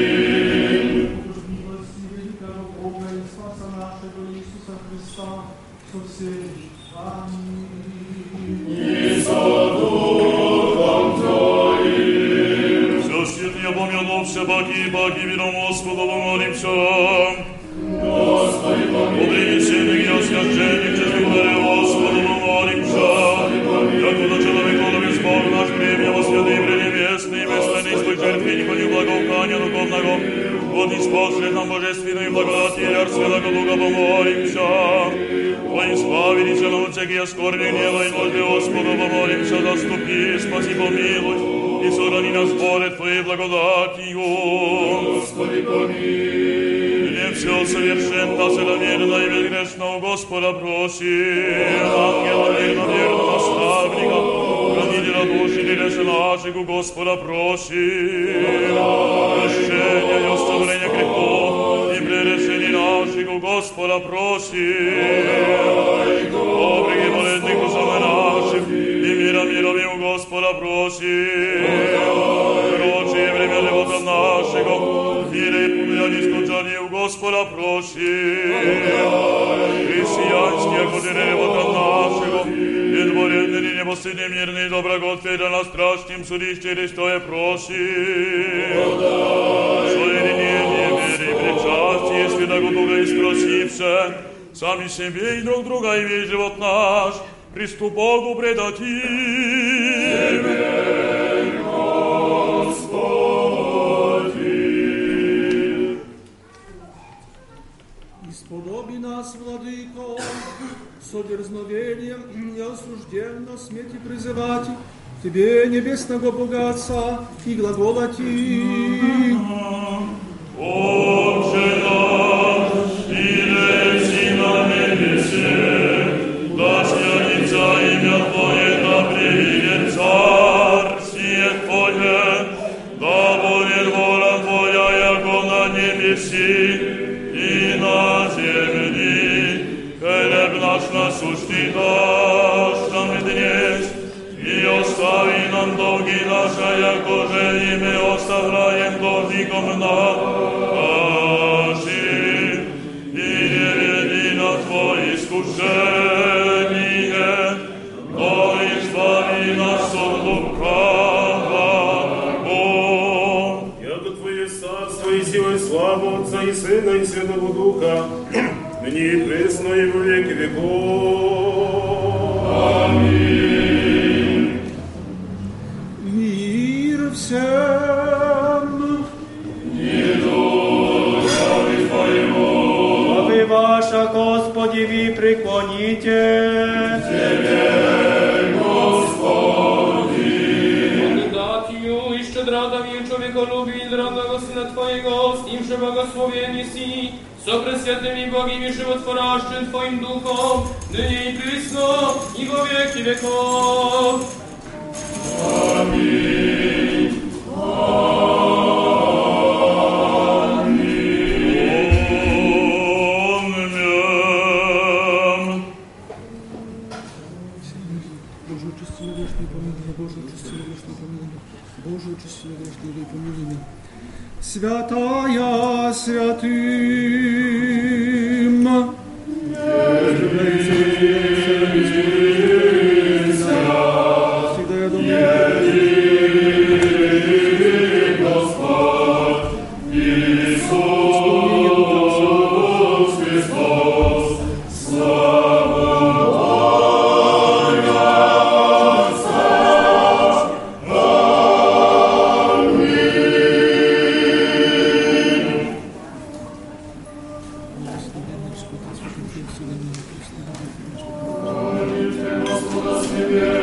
жертвенник, не благоухание духовного. Вот и спослед нам божественную благодать и яр Святого Духа помолимся. Во избавили се нам от всякие скорби, гнева и нужды Господу помолимся, заступи, спаси, помилуй, и сохрани нас, Боже, Твоей благодатью. Господи, помилуй. Не все совершенно, целомерно и безгрешно у Господа проси. Ангела мирно, верно наставника, хранителя души и леса наших у Господа проси. Прощения и оставления грехов и пререшений наших у Господа проси. Добрых и болезных усаме нашим и мира мирови у Господа проси. iskučani u gospoda proši. Hristijanski, ako ti nevoda našego, jedvorjedni, neposledni, mirni i dobra Gotveda na strašnim sudišće Hristoje proši. Solirinjenje, veri, pričasti, jeste da go Boga isprosivše, sami sebe i drug druga i vej život naš, pristup Bogu predati. Amen. Со дерзновением и осужденно смети призывать Тебе, небесного Бога Отца, и глаголати. Отче мы оставляем должником нашим. И не веди на Твои искушения, но избави нас от лукавого. Яко Твое царство и сила и слава Отца и Сына и Святого Духа, ныне и пресно и во веки веков. Аминь. nimi prikłonicie. Ciebie, Gospodzi. Oddatił i szczedrada mi człowieko lubi i drogowego Syna Twojego, z nim przebłogosławieni si, Sopre świętymi Bogiem i żywotworaszczym Twoim duchom, nynie i i go wieki wieków. Amin. Amin. Божий, численный, помилуй меня. Святая святый. Господа, смиренно.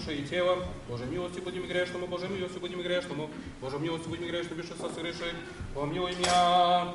душе и тело. Боже милости будем грешному, Боже милости будем грешному, Боже милости будем грешному, пишется согреши, помилуй меня.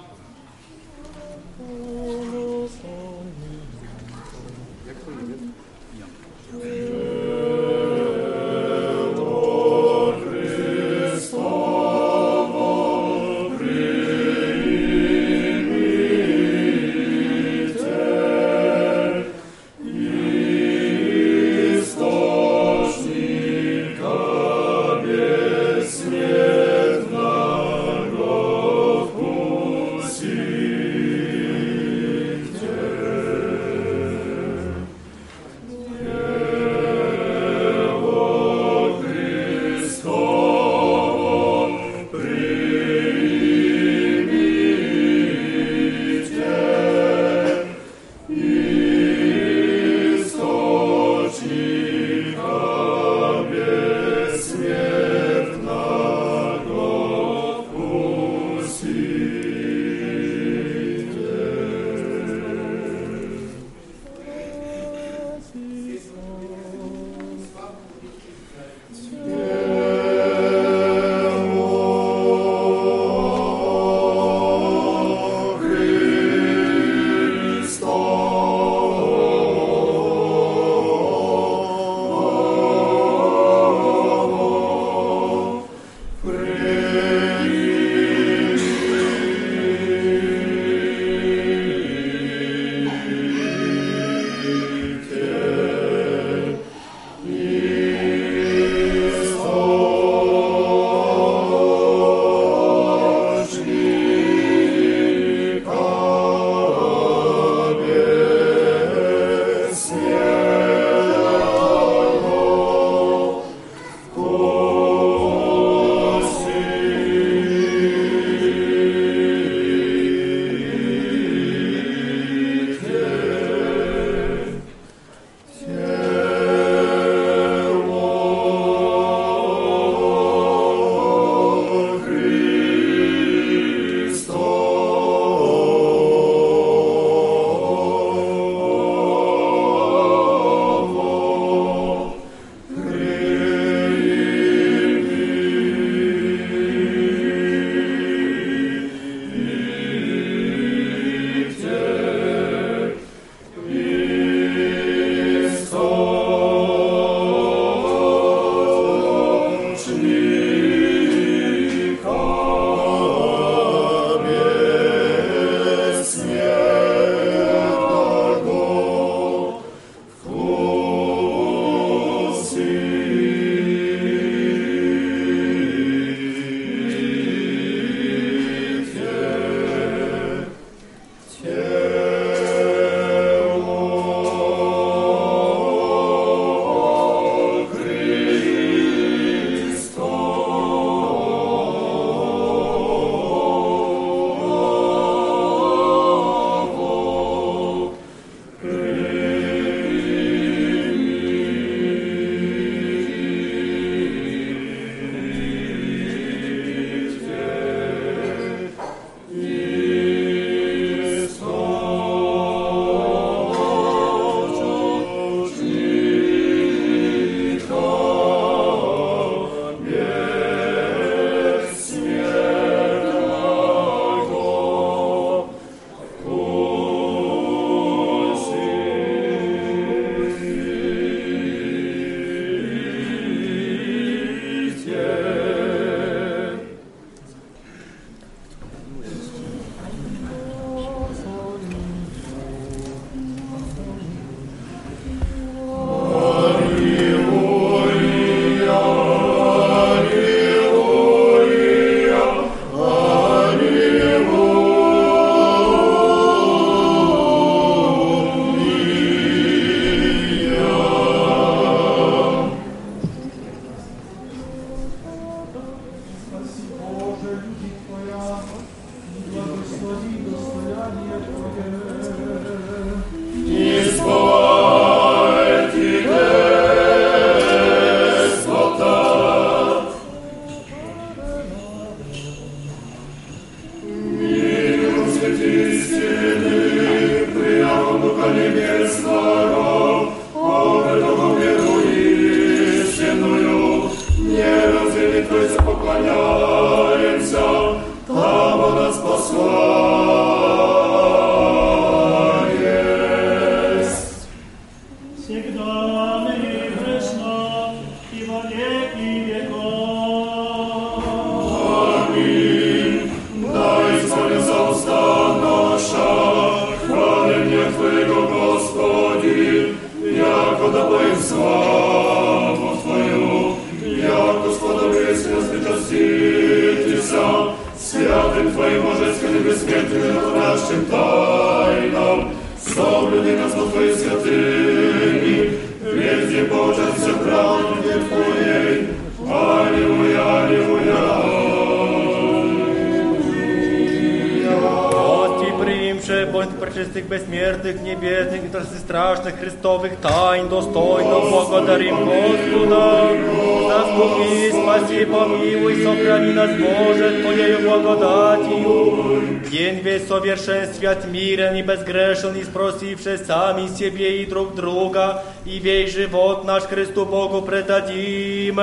spasi, pomiłuj, sochrani nas Boże, Twojeю благодатью. Dzień wесь совершенствовать мирен и безгрешен, и спросивши сами себе и друг друга, и весь живот наш Христу Богу предадим.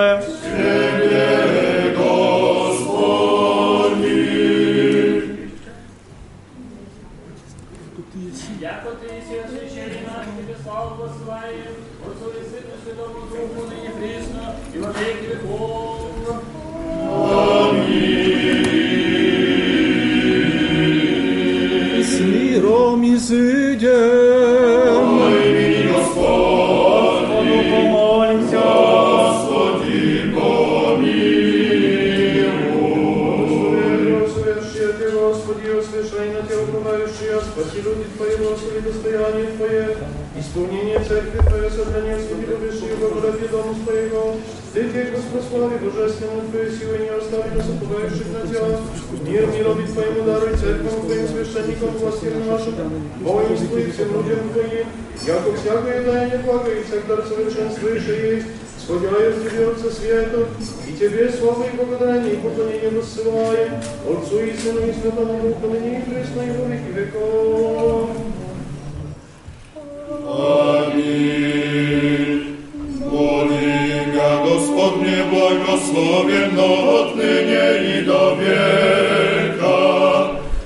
Яко ты си освящение наш, тебе славу посылаем, Отцу и Сыну, и Святому Духу, ныне присно, и во веки веков. Ісидем. Ой, мій Господь, помолімся, Господи, помилуй. Освящи Ти, Господи, освящай на Ти, окружающие, спаси люди Твои, Господи, достояние Твое, исполнение церкви Твое, сохрани, Господи, любящие, во дому Твоего, Детей Господи, божественную Твою силу не остави нас уповающих на Тебя, мир мирови Твоему даруй церквам Твоим священникам, властям нашим, воинству и всем людям Твоим, яко всякое даяние блага и всех дар совершенствующий есть, Сходяя вперед света, и Тебе славу и благодарение и поклонение высылаем, Отцу и Сыну и Святому Духу, ныне и пресно и во веки веков. Аминь. mnie błogosławien od dynie i do wieka.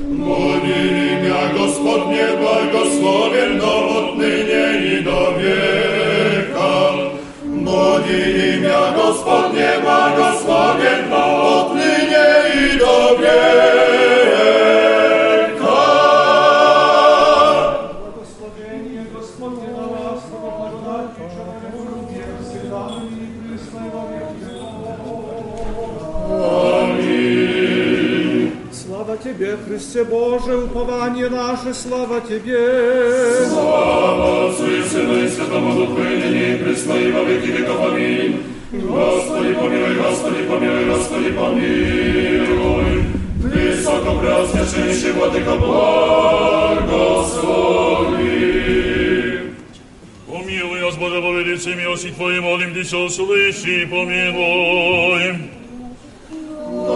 Molili mia Gospodnie błogosławien od dynie i do wieka. Molili mia Gospodnie Тебе, Христе Боже, упование наше, слава Тебе. Слава Отцу и Сыну и Святому Духу, и ныне и присно и во веки веков. Аминь. Господи, помилуй, Господи, помилуй, Господи, помилуй. Высоко преосвященнейший Владыка, благослови. Помилуй нас, Боже, по велице милости Твоей, молим Тебя, услыши и помилуй.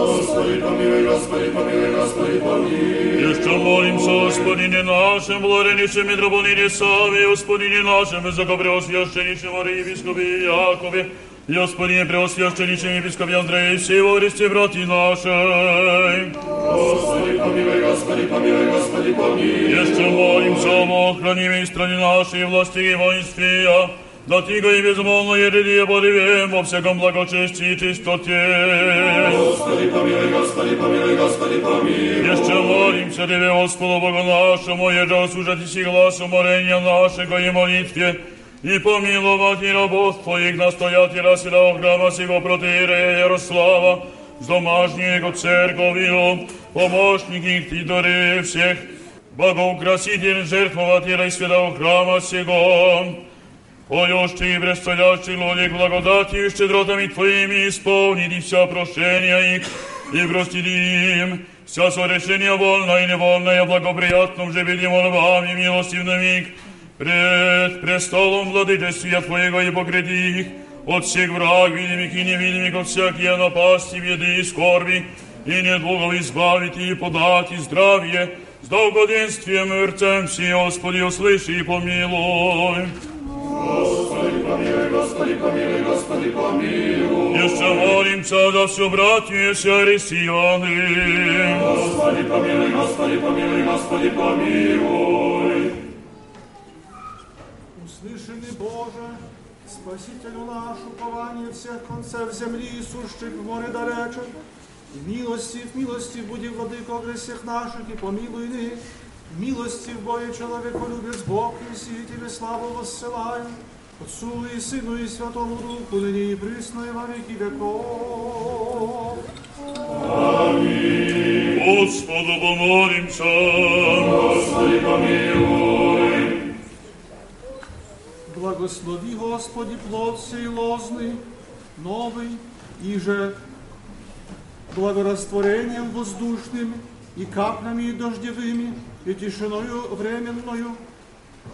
Господи, помилуй, Господи, помилуй, Господи, помилуй. Еще молимся, Господине нашем, блаженнейшем митрополите Саве, Господине нашем, высокопреосвященнейшем архиепископе Якове, и Господине преосвященнейшем епископе Андрея, всего Христе, брати наши. Господи, помилуй, Господи, помилуй, Господи, помилуй. Еще молимся о хранимой стране нашей, власти и воинстве, да тиго и безмолвно ередие подивем во всяком благочестии и чистоте. Господи, помилуй, Господи, помилуй, Господи, помилуй. Jeszcze молимся Тебе, Господу Богу нашему, еже услышать си глаз уморения нашего и молитве, и помиловать и рабов Твоих настоятеля святого храма сего протеерея Ярослава, с домашней его церковью, помощник их Тидоры всех, богоукраситель жертвователя и святого храма сего, Поющий и предстоящий лодик благодатью и щедротами Твоими исполнили вся прошения их и простили им вся сорешения вольно и невольное благоприятным же видим молвами милостивными пред престолом владычествия Твоего и покрети их от всех враг видимых и невидимых, от всякие напасти, беды и скорби, и недугов избавить и подать и здравие, с долгоденствием мертвым все, Господи, услыши и помилуй. Господи, помилуй, Господи, помилуй, Господи, помилуй. Jeszcze молимся за все братья и все христианы. Господи, помилуй, Господи, помилуй, Господи, помилуй. Услышанный Боже, Спасителю наш, упование всех концев земли и сущих в море далече, и милости в милости буди, Владыко, о гресях наших, и помилуй ны, милости в бое человеколюбец Бог, и си Тебе славу воссылаем, Отцу и Сыну и Святому Духу, ныне и присно и во веки веков. Господу помолимся. Господи, помилуй. Благослови, Господи, плод сей лозный, новый, и же благорастворением воздушным и каплями дождевыми и тишиною временною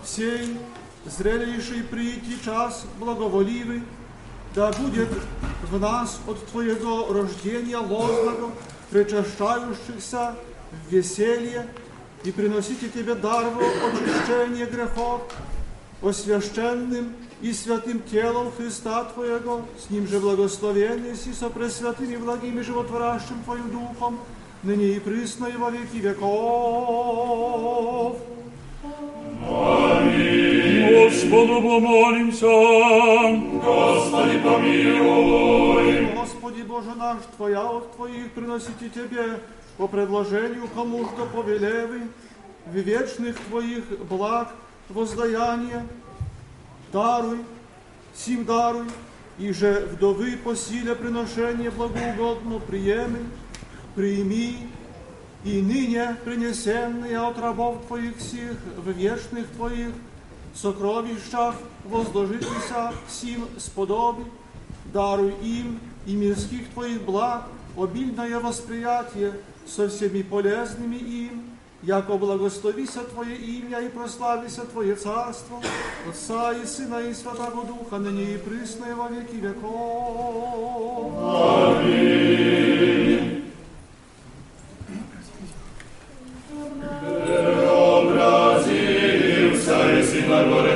сей зрелейший прийти час благоволивый, да будет в нас от Твоего рождения лозного, причащающихся в веселье и приносите Тебе дарво очищения грехов, освященным и святым телом Христа Твоего, с Ним же благословенный си со пресвятым и благим и животворящим Твоим Духом, ныне и присно и во веки веков. Господу помолимся. Господи, помилуй. Господи Боже наш, Твоя от Твоих приносите Тебе по предложению кому что повелевы, в вечных Твоих благ воздаяние, даруй, сим даруй, и же вдовы по силе приношения благоугодно приеми, прими, и ныне принесенные от рабов Твоих сих в вечных Твоих сокровищах возложитеся сим сподоби, даруй им и мирских Твоих благ обильное восприятие со всеми полезными им, яко благословися Твое имя и прославися Твое царство, Отца и Сына и Святого Духа, ныне и присно и во веки веков. Аминь. Преобразился и Сына горе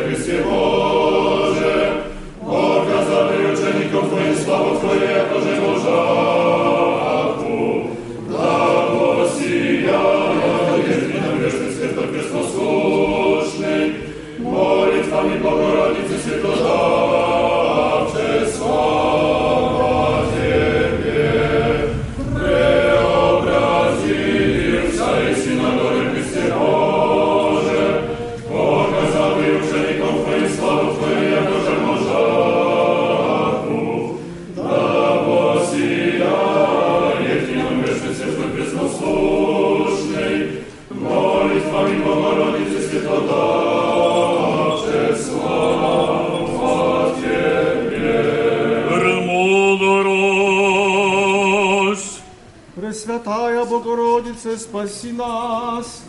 Пресвятая Богородице, спаси нас!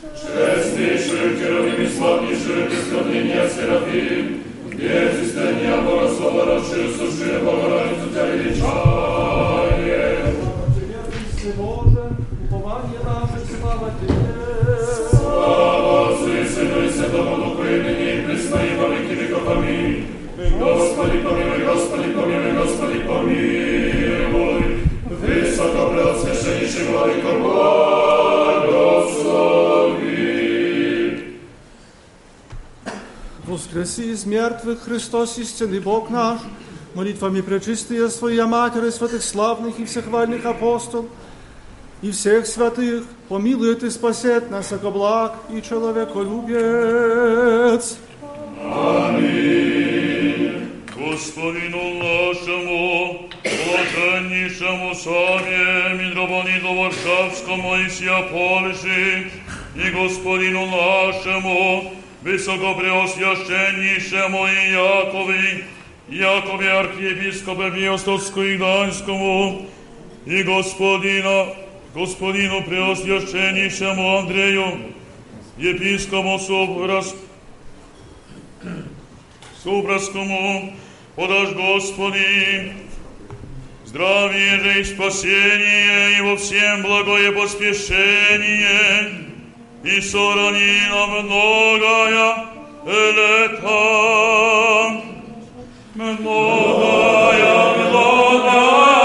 Честнейший, керовим и славнейший, преступление Серафим, Безистения Бога Слова, родшие, сушие Богородицу Тебя величаем. Христе Боже, упование наше, слава Тебе! Слава Отцу и Сыну и Святому Духу, и ныне и присно, и во веки веков. Аминь. Господи, помилуй, Господи, помилуй, Господи, помилуй. Воскреси из мертвых Христос, истинный Бог наш, молитвами пречистые Своя Матери, святых славных и всехвальных апостол, и всех святых, помилует и спасет нас, яко благ и человеколюбец. Господину нашему, блаженнейшему Саве, митрополиту Варшавскому и сия Польши, и Господину нашему, visoko preosvješćenjišemo i Jakovi, Jakovi arhijepiskope Mijostovsko i Gdańskomu i gospodina, gospodinu preosvješćenjišemo Andreju, jepiskomu Subras, Subraskomu, podaš gospodi, zdravije же и спасение, и во всем благое поспешение, i soranina mnogaja leta, mnogaja mnogaja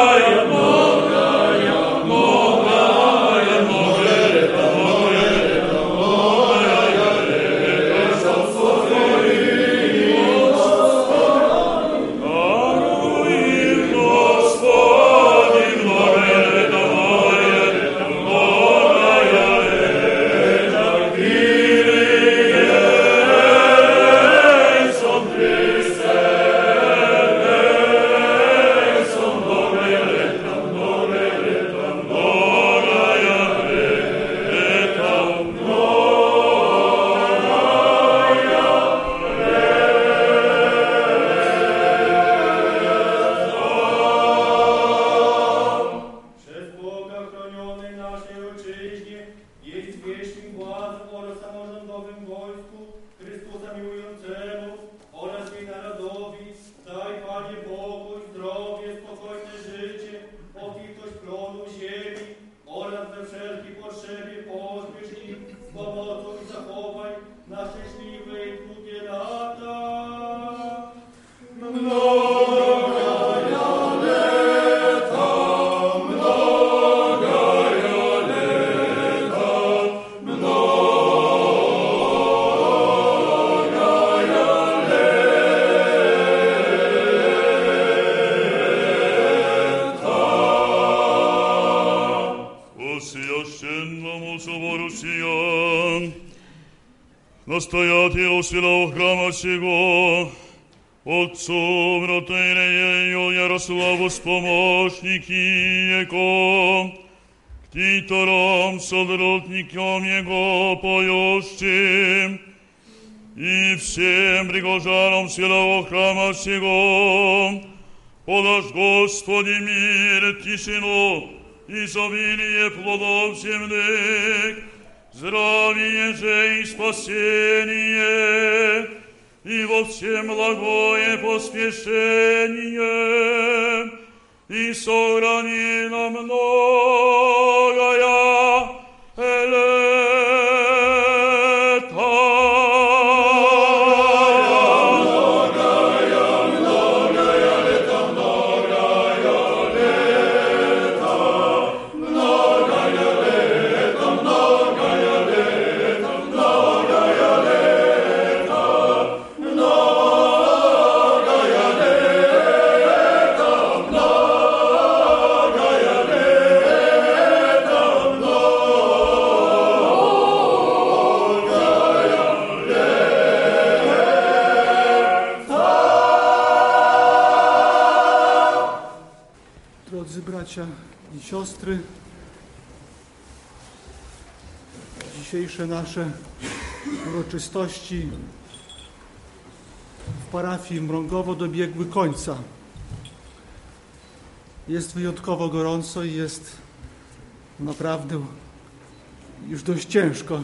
титорам содротникам Его поющим, и всем пригожанам святого храма сего, подашь Господи мир, тишину, изобилие плодов земных, здравие же и спасение, и во всем благое поспешение, и сохрани нам многое Siostry, dzisiejsze nasze uroczystości w parafii Mrągowo dobiegły końca. Jest wyjątkowo gorąco i jest naprawdę już dość ciężko.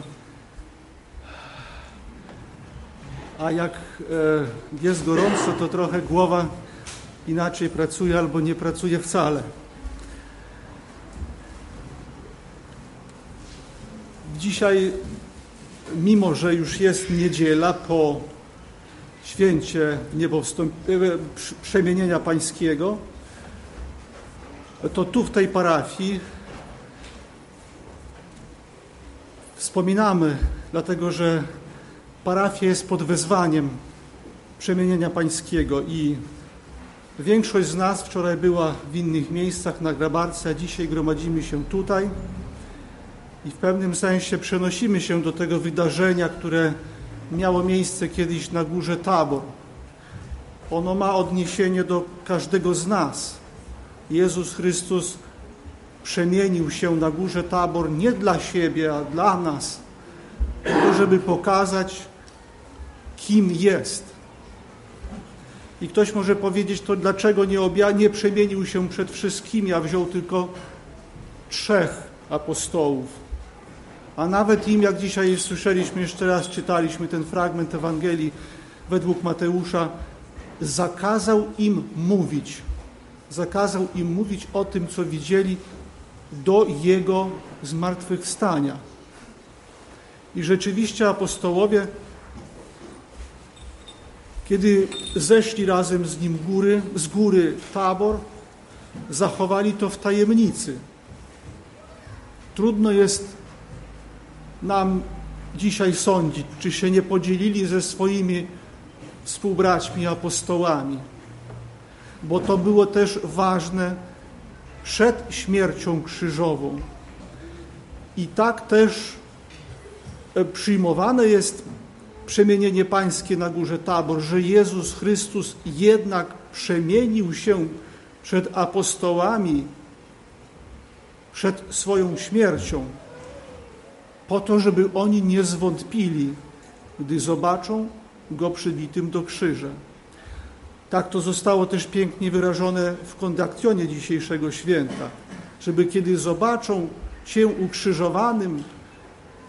A jak e, jest gorąco, to trochę głowa inaczej pracuje albo nie pracuje wcale. Dzisiaj, mimo że już jest niedziela po święcie e, przy- przemienienia pańskiego, to tu w tej parafii wspominamy, dlatego że parafia jest pod wezwaniem przemienienia pańskiego i Większość z nas wczoraj była w innych miejscach na Grabarce, a dzisiaj gromadzimy się tutaj i w pewnym sensie przenosimy się do tego wydarzenia, które miało miejsce kiedyś na górze Tabor. Ono ma odniesienie do każdego z nas. Jezus Chrystus przemienił się na górze Tabor nie dla siebie, a dla nas, tylko żeby pokazać, kim jest. I ktoś może powiedzieć, to dlaczego nie, obja- nie przemienił się przed wszystkimi, a wziął tylko trzech apostołów. A nawet im, jak dzisiaj słyszeliśmy, jeszcze raz czytaliśmy ten fragment Ewangelii według Mateusza, zakazał im mówić. Zakazał im mówić o tym, co widzieli do Jego zmartwychwstania. I rzeczywiście apostołowie kiedy zeszli razem z nim góry, z góry tabor, zachowali to w tajemnicy. Trudno jest nam dzisiaj sądzić, czy się nie podzielili ze swoimi współbraćmi apostołami, bo to było też ważne przed śmiercią krzyżową. I tak też e, przyjmowane jest przemienienie pańskie na górze Tabor, że Jezus Chrystus jednak przemienił się przed apostołami, przed swoją śmiercią, po to, żeby oni nie zwątpili, gdy zobaczą go przybitym do krzyża. Tak to zostało też pięknie wyrażone w kondakcjonie dzisiejszego święta, żeby kiedy zobaczą Cię ukrzyżowanym,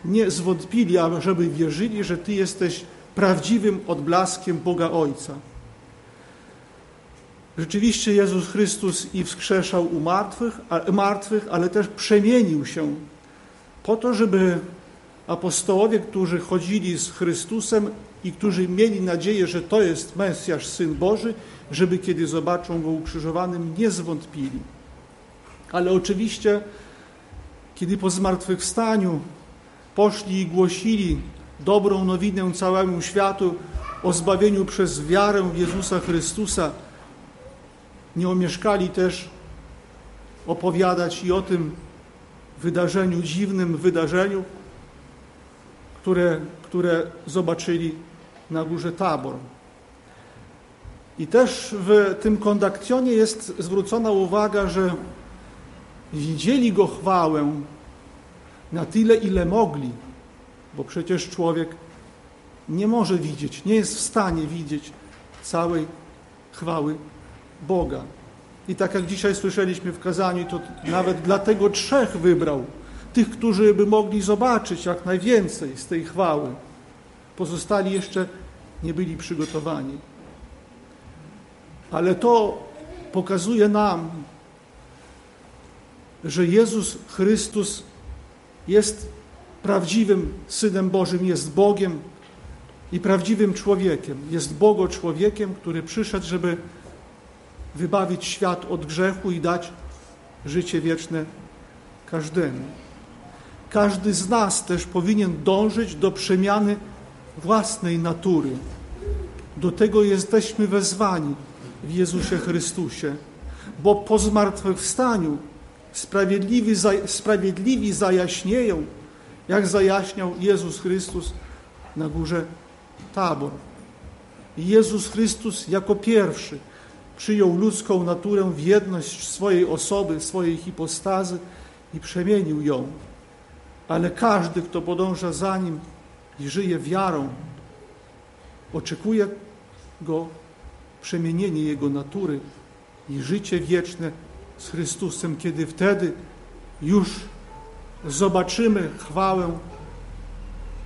nie zwątpili, a żeby wierzyli, że Ty jesteś prawdziwym odblaskiem Boga Ojca. Rzeczywiście Jezus Chrystus i wskrzeszał u martwych, a, martwych, ale też przemienił się po to, żeby apostołowie, którzy chodzili z Chrystusem i którzy mieli nadzieję, że to jest Mesjasz, Syn Boży, żeby kiedy zobaczą Go ukrzyżowanym, nie zwątpili. Ale oczywiście, kiedy po zmartwychwstaniu poszli i głosili dobrą nowinę całemu światu o zbawieniu przez wiarę Jezusa Chrystusa, nie omieszkali też opowiadać i o tym wydarzeniu, dziwnym wydarzeniu, które, które zobaczyli na górze Tabor. I też w tym kondakcjonie jest zwrócona uwaga, że widzieli go chwałę na tyle, ile mogli, bo przecież człowiek nie może widzieć, nie jest w stanie widzieć całej chwały Boga. I tak jak dzisiaj słyszeliśmy w kazaniu, to nawet dlatego trzech wybrał, tych, którzy by mogli zobaczyć jak najwięcej z tej chwały. Pozostali jeszcze nie byli przygotowani. Ale to pokazuje nam, że Jezus Chrystus jest prawdziwym Synem Bożym, jest Bogiem i prawdziwym człowiekiem. Jest Bogo człowiekiem, który przyszedł, żeby wybawić świat od grzechu i dać życie wieczne każdemu. Każdy z nas też powinien dążyć do przemiany własnej natury. Do tego jesteśmy wezwani w Jezusie Chrystusie, bo po zmartwychwstaniu sprawiedliwi, sprawiedliwi zajaśnieją, jak zajaśniał Jezus Chrystus na górze Tabor. Jezus Chrystus jako pierwszy przyjął ludzką naturę w jedność swojej osoby, swojej hipostazy i przemienił ją. Ale każdy, kto podąża za nim i żyje wiarą, oczekuje go przemienienie jego natury i życie wieczne z Chrystusem, kiedy wtedy już zobaczymy chwałę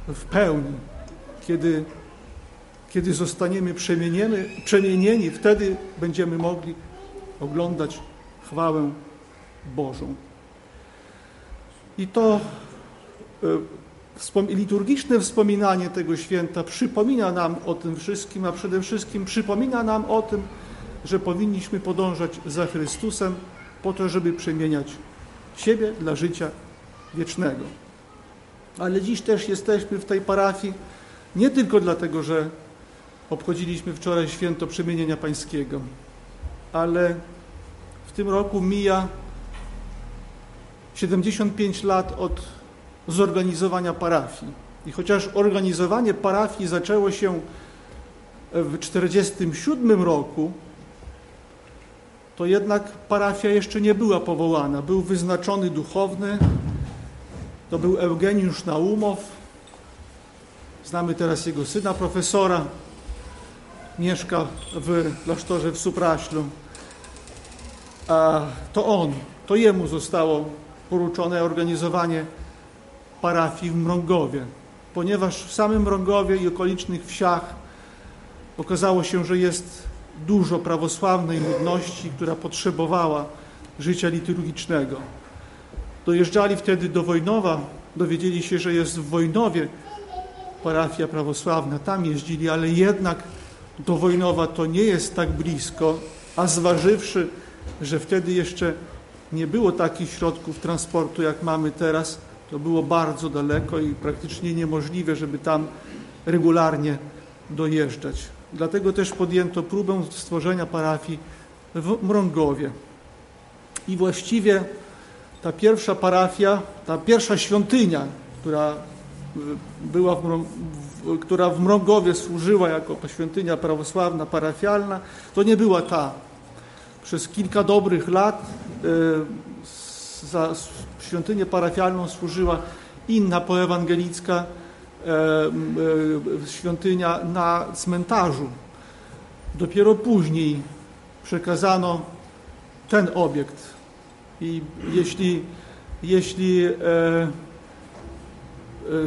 w pełni, kiedy, kiedy zostaniemy przemienieni, wtedy będziemy mogli oglądać chwałę Bożą. I to e, liturgiczne wspominanie tego święta przypomina nam o tym wszystkim, a przede wszystkim przypomina nam o tym, że powinniśmy podążać za Chrystusem po to, żeby przemieniać siebie dla życia wiecznego. Ale dziś też jesteśmy w tej parafii nie tylko dlatego, że obchodziliśmy wczoraj święto przemienienia pańskiego, ale w tym roku mija 75 lat od zorganizowania parafii. I chociaż organizowanie parafii zaczęło się w 1947 roku, to jednak parafia jeszcze nie była powołana. Był wyznaczony duchowny, to był Eugeniusz Naumow. Znamy teraz jego syna, profesora. Mieszka w klasztorze w Supraślu. A to on, to jemu zostało poruczone organizowanie parafii w Mrągowie, ponieważ w samym Mrągowie i okolicznych wsiach okazało się, że jest dużo prawosławnej ludności, która potrzebowała życia liturgicznego. Dojeżdżali wtedy do Wojnowa, dowiedzieli się, że jest w Wojnowie parafia prawosławna, tam jeździli, ale jednak do Wojnowa to nie jest tak blisko, a zważywszy, że wtedy jeszcze nie było takich środków transportu, jak mamy teraz, to było bardzo daleko i praktycznie niemożliwe, żeby tam regularnie dojeżdżać. Dlatego też podjęto próbę stworzenia parafii w Mrągowie. I właściwie ta pierwsza parafia, ta pierwsza świątynia, która była w, która w Mrągowie służyła jako świątynia prawosławna, parafialna, to nie była ta. Przez kilka dobrych lat y, za świątynię parafialną służyła inna poewangelicka E, e, świątynia na cmentarzu. Dopiero później przekazano ten obiekt. I jeśli, jeśli e,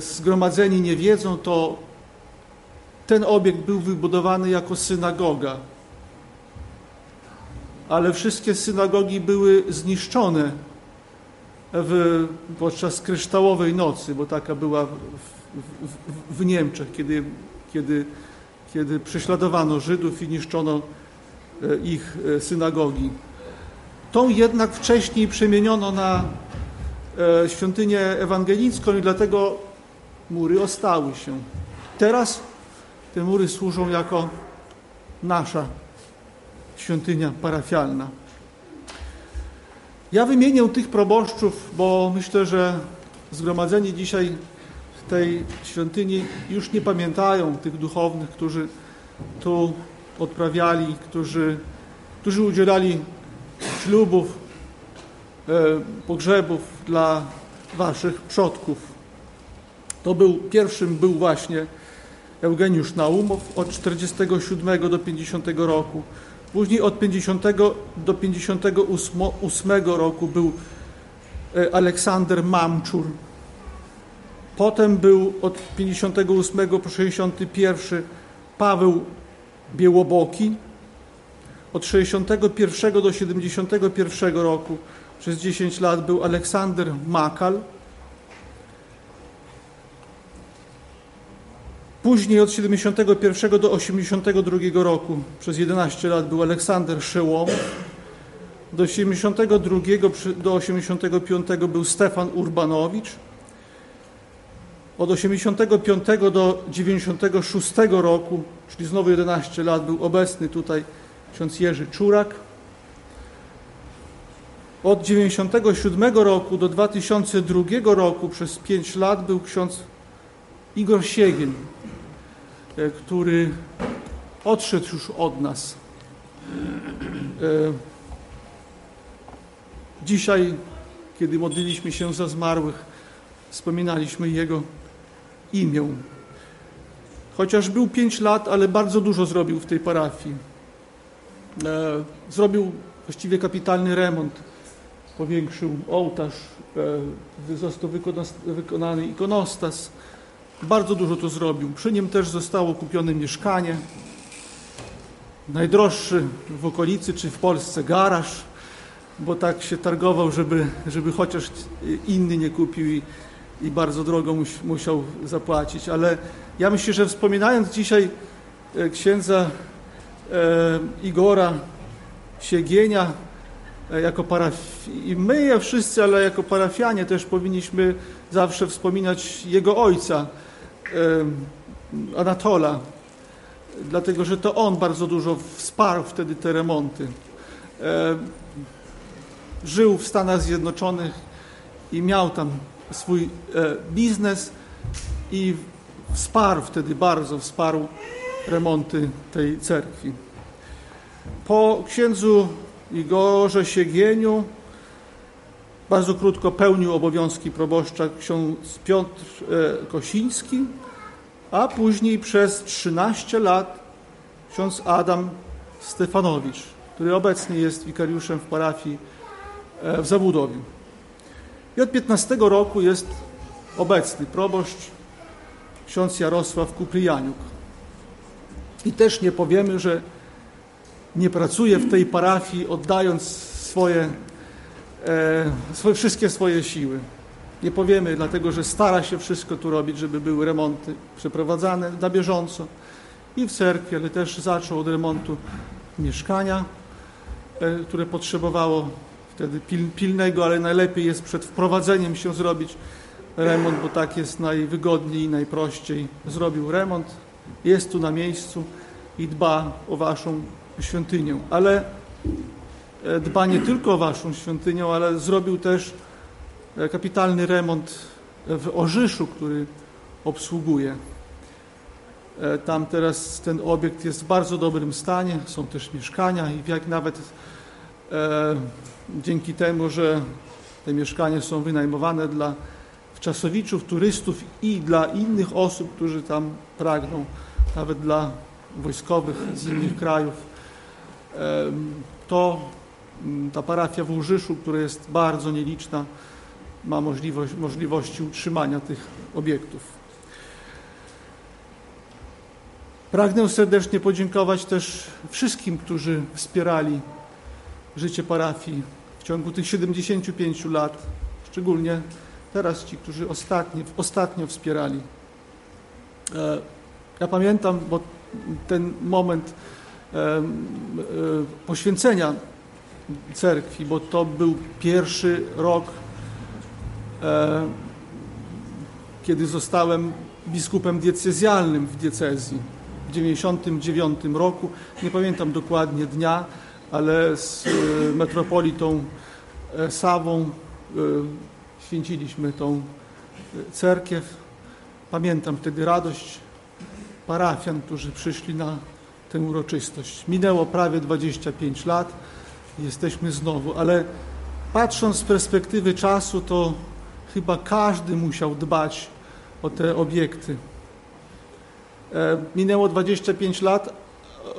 zgromadzeni nie wiedzą, to ten obiekt był wybudowany jako synagoga. Ale wszystkie synagogi były zniszczone w, podczas kryształowej nocy, bo taka była w, w, w Niemczech, kiedy, kiedy, kiedy prześladowano Żydów i niszczono e, ich e, synagogi. Tą jednak wcześniej przemieniono na e, świątynię ewangelicką i dlatego mury ostały się. Teraz te mury służą jako nasza świątynia parafialna. Ja wymienię tych proboszczów, bo myślę, że zgromadzenie dzisiaj tej świątyni już nie pamiętają tych duchownych, którzy tu odprawiali, którzy, którzy udzielali ślubów, e, pogrzebów dla waszych przodków. To był, pierwszym był właśnie Eugeniusz Naumow od 47 do 50 roku. Później od 50 do 58 roku był e, Aleksander Mamczur. Potem był od 58 po 61 Paweł Białoboki. Od 61 do 71 roku przez 10 lat był Aleksander Makal. Później od 71 do 82 roku przez 11 lat był Aleksander Szełomow. Do 72 do 85 był Stefan Urbanowicz. Od 85 do 96 roku, czyli znowu 11 lat, był obecny tutaj ksiądz Jerzy Czurak. Od 97 roku do 2002 roku przez 5 lat był ksiądz Igor Siegien, e, który odszedł już od nas. E, dzisiaj, kiedy modliliśmy się za zmarłych, wspominaliśmy jego imię. Chociaż był 5 lat, ale bardzo dużo zrobił w tej parafii. E, zrobił właściwie kapitalny remont powiększył ołtarz, e, został wykonany ikonostas. Bardzo dużo to zrobił. Przy nim też zostało kupione mieszkanie. Najdroższy w okolicy czy w Polsce garaż, bo tak się targował, żeby, żeby chociaż inny nie kupił i, i bardzo drogo musiał zapłacić. Ale ja myślę, że wspominając dzisiaj e, księdza e, Igora Siegienia, E, jako paraf... i my wszyscy, ale jako parafianie też powinniśmy zawsze wspominać jego ojca, Anatola, dlatego że to on bardzo dużo wsparł wtedy te remonty. Żył w Stanach Zjednoczonych i miał tam swój e, biznes i wsparł wtedy bardzo, wsparł remonty tej cerkwi. Po księdzu Igorze Siegieniu. Bardzo krótko pełnił obowiązki proboszcza ksiądz Piotr e, Kosiński, a później przez 13 lat ksiądz Adam Stefanowicz, który obecnie jest wikariuszem w parafii e, w Zabudowiu. I od 15 roku jest obecny proboszcz ksiądz Jarosław Kupryjaniuk. I też nie powiemy, że nie pracuje w tej parafii, oddając swoje, swoje, wszystkie swoje siły. Nie powiemy, dlatego że stara się wszystko tu robić, żeby były remonty przeprowadzane na bieżąco i w cerkwi, ale też zaczął od remontu mieszkania, e, które potrzebowało wtedy pil, pilnego, ale najlepiej jest przed wprowadzeniem się zrobić remont, bo tak jest najwygodniej i najprościej. Zrobił remont, jest tu na miejscu i dba o Waszą świątynię, ale e, dba nie tylko o waszą świątynię, ale zrobił też e, kapitalny remont w Orzyszu, który obsługuje. E, tam teraz ten obiekt jest w bardzo dobrym stanie, są też mieszkania i jak nawet e, dzięki temu, że te mieszkania są wynajmowane dla wczasowiczów, turystów i dla innych osób, którzy tam pragną, nawet dla wojskowych z innych krajów, to mm, ta parafia w Łużyszu, która jest bardzo nieliczna, ma możliwość, możliwości utrzymania tych obiektów. Pragnę serdecznie podziękować też wszystkim, którzy wspierali życie parafii w ciągu tych 75 lat, szczególnie teraz ci, którzy ostatnio, ostatnio wspierali. E, ja pamiętam, bo ten moment E, poświęcenia cerkwi, bo to był pierwszy rok, e, kiedy zostałem biskupem diecezjalnym w diecezji w 99 roku. Nie pamiętam dokładnie dnia, ale z e, metropolitą Sawą święciliśmy tą cerkiew Pamiętam wtedy radość parafian, którzy przyszli na tę uroczystość. Minęło prawie 25 lat, jesteśmy znowu, ale patrząc z perspektywy czasu, to chyba każdy musiał dbać o te obiekty. E, minęło 25 lat,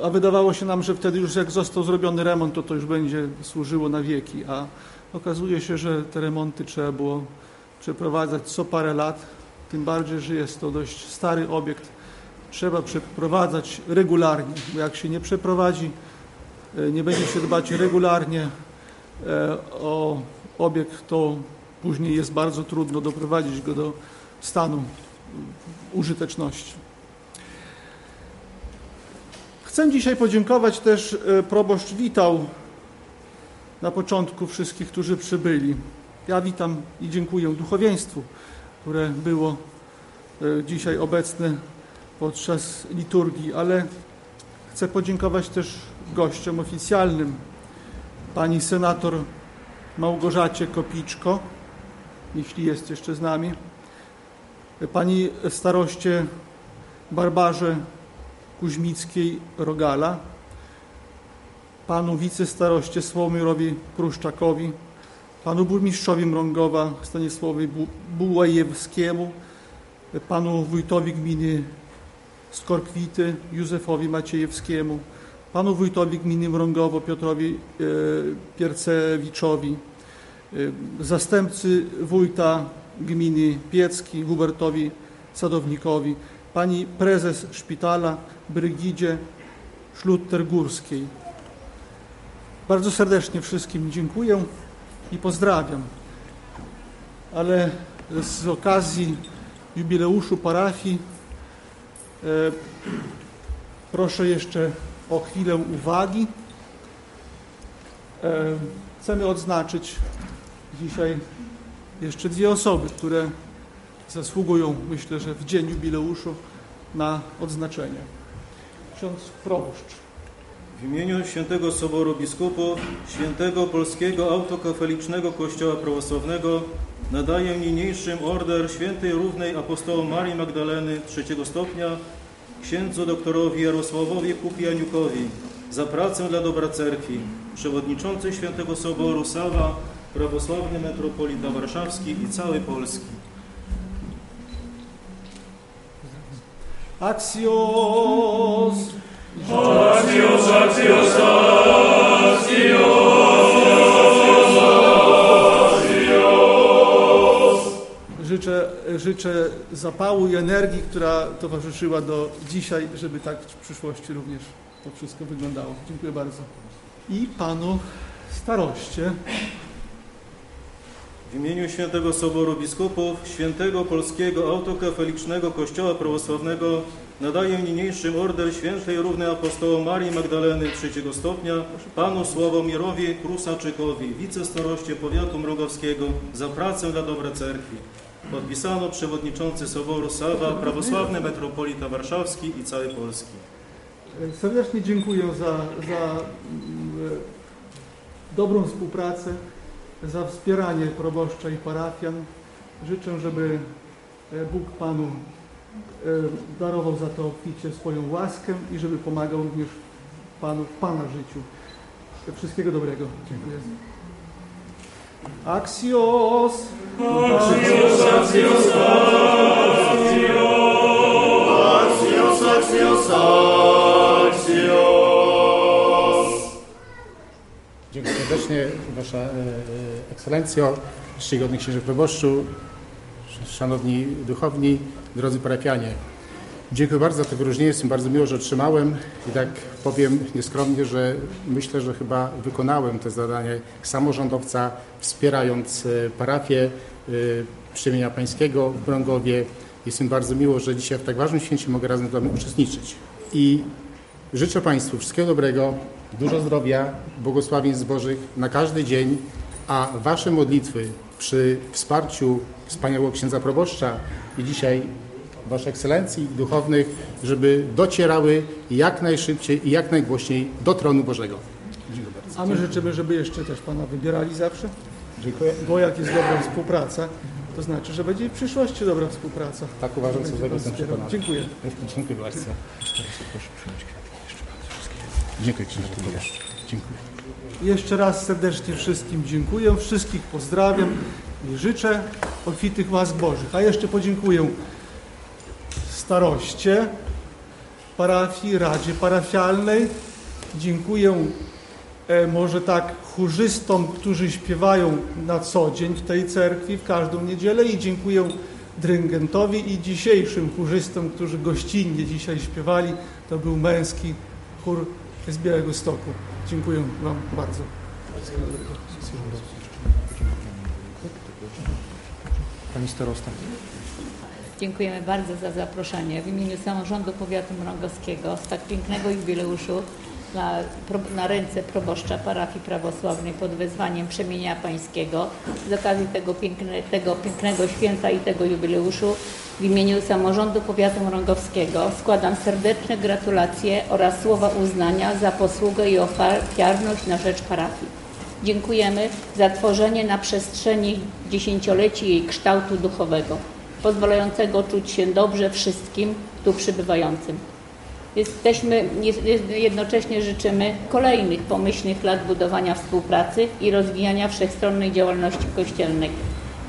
a wydawało się nam, że wtedy już jak został zrobiony remont, to to już będzie służyło na wieki, a okazuje się, że te remonty trzeba było przeprowadzać co parę lat, tym bardziej, że jest to dość stary obiekt. Trzeba przeprowadzać regularnie, bo jak się nie przeprowadzi, nie będzie się dbać regularnie e, o obiekt, to później jest bardzo trudno doprowadzić go do stanu użyteczności. Chcę dzisiaj podziękować też, e, proboszcz witał na początku wszystkich, którzy przybyli. Ja witam i dziękuję duchowieństwu, które było e, dzisiaj obecne podczas liturgii, ale chcę podziękować też gościom oficjalnym, pani senator Małgorzacie Kopiczko, jeśli jest jeszcze z nami, pani staroście Barbarze Kuźmickiej Rogala, panu wicestaroście Słomirowi Pruszczakowi, panu burmistrzowi Mrągowa Stanisławowi Bułajewskiemu, panu wójtowi gminy Skorkwity Józefowi Maciejewskiemu, panu wójtowi gminy Mrągowo Piotrowi e, Piercewiczowi, e, zastępcy wójta gminy Piecki Hubertowi Sadownikowi, pani prezes szpitala Brygidzie Szlutter-Górskiej. Bardzo serdecznie wszystkim dziękuję i pozdrawiam. Ale z okazji jubileuszu parafii e, proszę jeszcze o chwilę uwagi. E, chcemy odznaczyć dzisiaj jeszcze dwie osoby, które zasługują, myślę, że w dzień jubileuszu na odznaczenie. Ksiądz proboszcz. W imieniu Świętego Soboru Biskupów, Świętego Polskiego Autokafelicznego Kościoła Prawosławnego nadaję niniejszym order Świętej Równej Apostołom Marii Magdaleny trzeciego stopnia księdzu doktorowi Jarosławowi Kupianiukowi za pracę dla dobra cerkwi, przewodniczący Świętego Soboru Sawa, prawosławny metropolita warszawski i całej Polski. Axios! Axios, axios, Życzę, życzę zapału i energii, która towarzyszyła do dzisiaj, żeby tak w przyszłości również to wszystko wyglądało. Dziękuję bardzo. I panu staroście. W imieniu Świętego Soboru Biskupów, Świętego Polskiego Autokafelicznego Kościoła Prawosławnego nadaję niniejszym order Świętej Równej Apostołom Marii Magdaleny trzeciego stopnia panu Sławomirowi Prusaczykowi, wicestaroście powiatu mrogowskiego za pracę dla dobra cerkwi. Podpisano przewodniczący Soboru Sawa, prawosławny metropolita warszawski i całej Polski. Serdecznie dziękuję za, za mm, dobrą współpracę, za wspieranie proboszcza i parafian. Życzę, żeby e, Bóg Panu e, darował za to obficie swoją łaskę i żeby pomagał również Panu w Pana życiu. Wszystkiego dobrego. Dziękuję. Axios! Dziękuję serdecznie Wasza e, e, Ekscelencjo, czcigodny księży proboszczu, szanowni duchowni, drodzy parafianie. Dziękuję bardzo za to wyróżnienie, jest mi bardzo miło, że otrzymałem i tak powiem nieskromnie, że myślę, że chyba wykonałem to zadanie samorządowca, wspierając e, parafię Przemienia Pańskiego w Brągowie. Jest mi bardzo miło, że dzisiaj w tak ważnym święcie mogę razem z Wami uczestniczyć. I życzę Państwu wszystkiego dobrego, dużo zdrowia, błogosławieństw Bożych na każdy dzień, a Wasze modlitwy przy wsparciu wspaniałego księdza proboszcza i dzisiaj Waszej Ekscelencji duchownych, żeby docierały jak najszybciej i jak najgłośniej do tronu Bożego. Dziękuję bardzo. A my życzymy, żeby jeszcze też Pana wybierali zawsze. Dziękuję. Bo jak jest dobra współpraca, To znaczy, że będzie w przyszłości dobra współpraca. Tak uważam, co jestem przekonany. Dziękuję. Dziękuję bardzo. Dziękuję proboszczu. Dziękuję. Jeszcze raz serdecznie wszystkim dziękuję, wszystkich pozdrawiam i życzę obfitych łask Bożych. A jeszcze podziękuję staroście parafii, Radzie Parafialnej. Dziękuję e, może tak chórzystom, którzy śpiewają na co dzień w tej cerkwi, w każdą niedzielę i dziękuję dyryngentowi i dzisiejszym chórzystom, którzy gościnnie dzisiaj śpiewali. To był męski chór z Białego Stoku. Dziękuję Wam bardzo. Pani starosta. Dziękujemy bardzo za zaproszenie. W imieniu Samorządu Powiatu Mrągowskiego z tak pięknego jubileuszu na, na ręce proboszcza parafii prawosławnej pod wezwaniem Przemienia Pańskiego z okazji tego, piękne, tego pięknego święta i tego jubileuszu w imieniu Samorządu Powiatu Mrągowskiego składam serdeczne gratulacje oraz słowa uznania za posługę i ofiarność na rzecz parafii. Dziękujemy za tworzenie na przestrzeni dziesięcioleci jej kształtu duchowego, pozwalającego czuć się dobrze wszystkim tu przybywającym. Jesteśmy, jednocześnie życzymy kolejnych pomyślnych lat budowania współpracy i rozwijania wszechstronnej działalności kościelnej.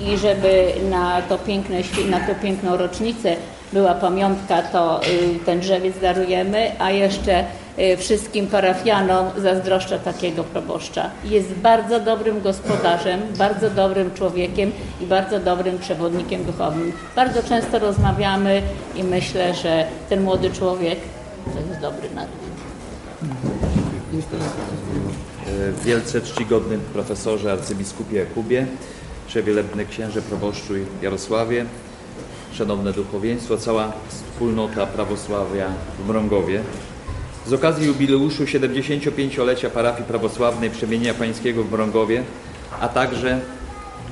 I żeby na, to piękne, na tę piękną rocznicę była pamiątka, to y, ten drzewiec darujemy, a jeszcze wszystkim parafianom zazdroszczę takiego proboszcza. Jest bardzo dobrym gospodarzem, bardzo dobrym człowiekiem i bardzo dobrym przewodnikiem duchowym. Bardzo często rozmawiamy i myślę, że ten młody człowiek to jest dobry naród. E, Wielce czcigodny profesorze arcybiskupie Jakubie, przewielebny księże proboszczu Jarosławie, szanowne duchowieństwo, cała wspólnota prawosławia w Mrągowie. Z okazji jubileuszu 75-lecia parafii prawosławnej Przemienienia Pańskiego w Mrągowie, a także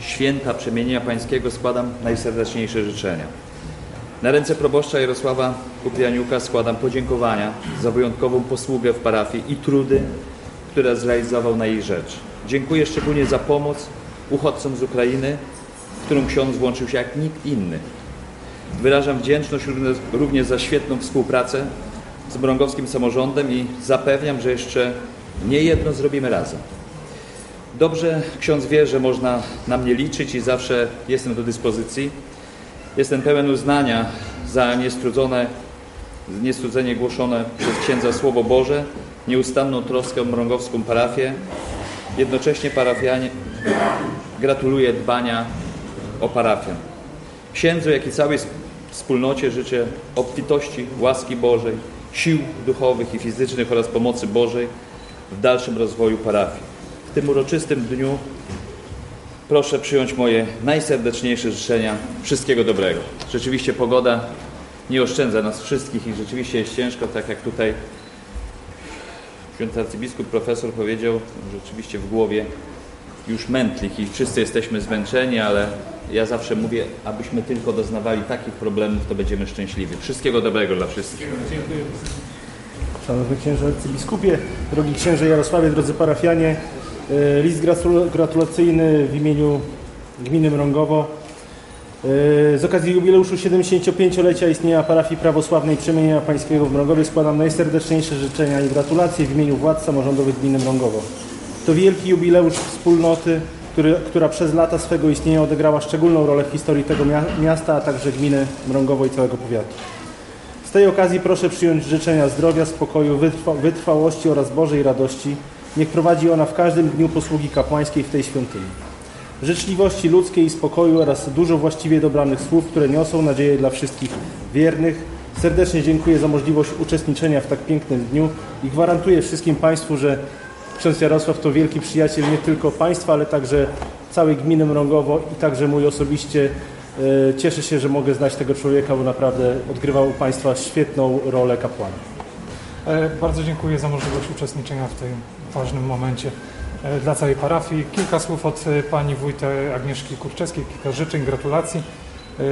święta Przemienienia Pańskiego składam najserdeczniejsze życzenia. Na ręce proboszcza Jarosława Kuprianiuka składam podziękowania za wyjątkową posługę w parafii i trudy, które zrealizował na jej rzecz. Dziękuję szczególnie za pomoc uchodźcom z Ukrainy, w którą ksiądz włączył się jak nikt inny. Wyrażam wdzięczność również za świetną współpracę z Mrągowskim Samorządem i zapewniam, że jeszcze nie jedno zrobimy razem. Dobrze ksiądz wie, że można na mnie liczyć i zawsze jestem do dyspozycji. Jestem pełen uznania za niestrudzone, niestrudzenie głoszone przez księdza Słowo Boże, nieustanną troskę o mrągowską parafię. Jednocześnie parafianie gratuluję dbania o parafię. Księdzu, jak i całej wspólnocie życzę obfitości, łaski Bożej, sił duchowych i fizycznych oraz pomocy Bożej w dalszym rozwoju parafii. W tym uroczystym dniu proszę przyjąć moje najserdeczniejsze życzenia. Wszystkiego dobrego. Rzeczywiście pogoda nie oszczędza nas wszystkich i rzeczywiście jest ciężko, tak jak tutaj ksiądz arcybiskup profesor powiedział, rzeczywiście w głowie już mętlich i wszyscy jesteśmy zmęczeni, ale ja zawsze mówię, abyśmy tylko doznawali takich problemów, to będziemy szczęśliwi. Wszystkiego dobrego dla wszystkich. Dziękuję. Szanowny księże arcybiskupie, drogi księże Jarosławie, drodzy parafianie, e, list gratul- gratulacyjny w imieniu gminy Mrągowo. E, Z okazji jubileuszu 75-lecia istnienia parafii prawosławnej Przemienienia Pańskiego w Mrągowie składam najserdeczniejsze życzenia i gratulacje w imieniu władz samorządowych gminy Mrągowo. To wielki jubileusz wspólnoty, który, która przez lata swego istnienia odegrała szczególną rolę w historii tego mia- miasta, a także gminy Mrągowo i całego powiatu. Z tej okazji proszę przyjąć życzenia zdrowia, spokoju, wytrwa, wytrwałości oraz Bożej radości. Niech prowadzi ona w każdym dniu posługi kapłańskiej w tej świątyni. Życzliwości ludzkiej i spokoju oraz dużo właściwie dobranych słów, które niosą nadzieję dla wszystkich wiernych. Serdecznie dziękuję za możliwość uczestniczenia w tak pięknym dniu i gwarantuję wszystkim Państwu, że ksiądz Jarosław to wielki przyjaciel nie tylko Państwa, ale także całej gminy Mrągowo i także mój osobiście. E, Cieszę się, że mogę znać tego człowieka, bo naprawdę odgrywał u Państwa świetną rolę kapłana. E, Bardzo dziękuję za możliwość uczestniczenia w tym ważnym momencie e, dla całej parafii. Kilka słów od pani wójta Agnieszki Kurczewskiej, kilka życzeń, gratulacji.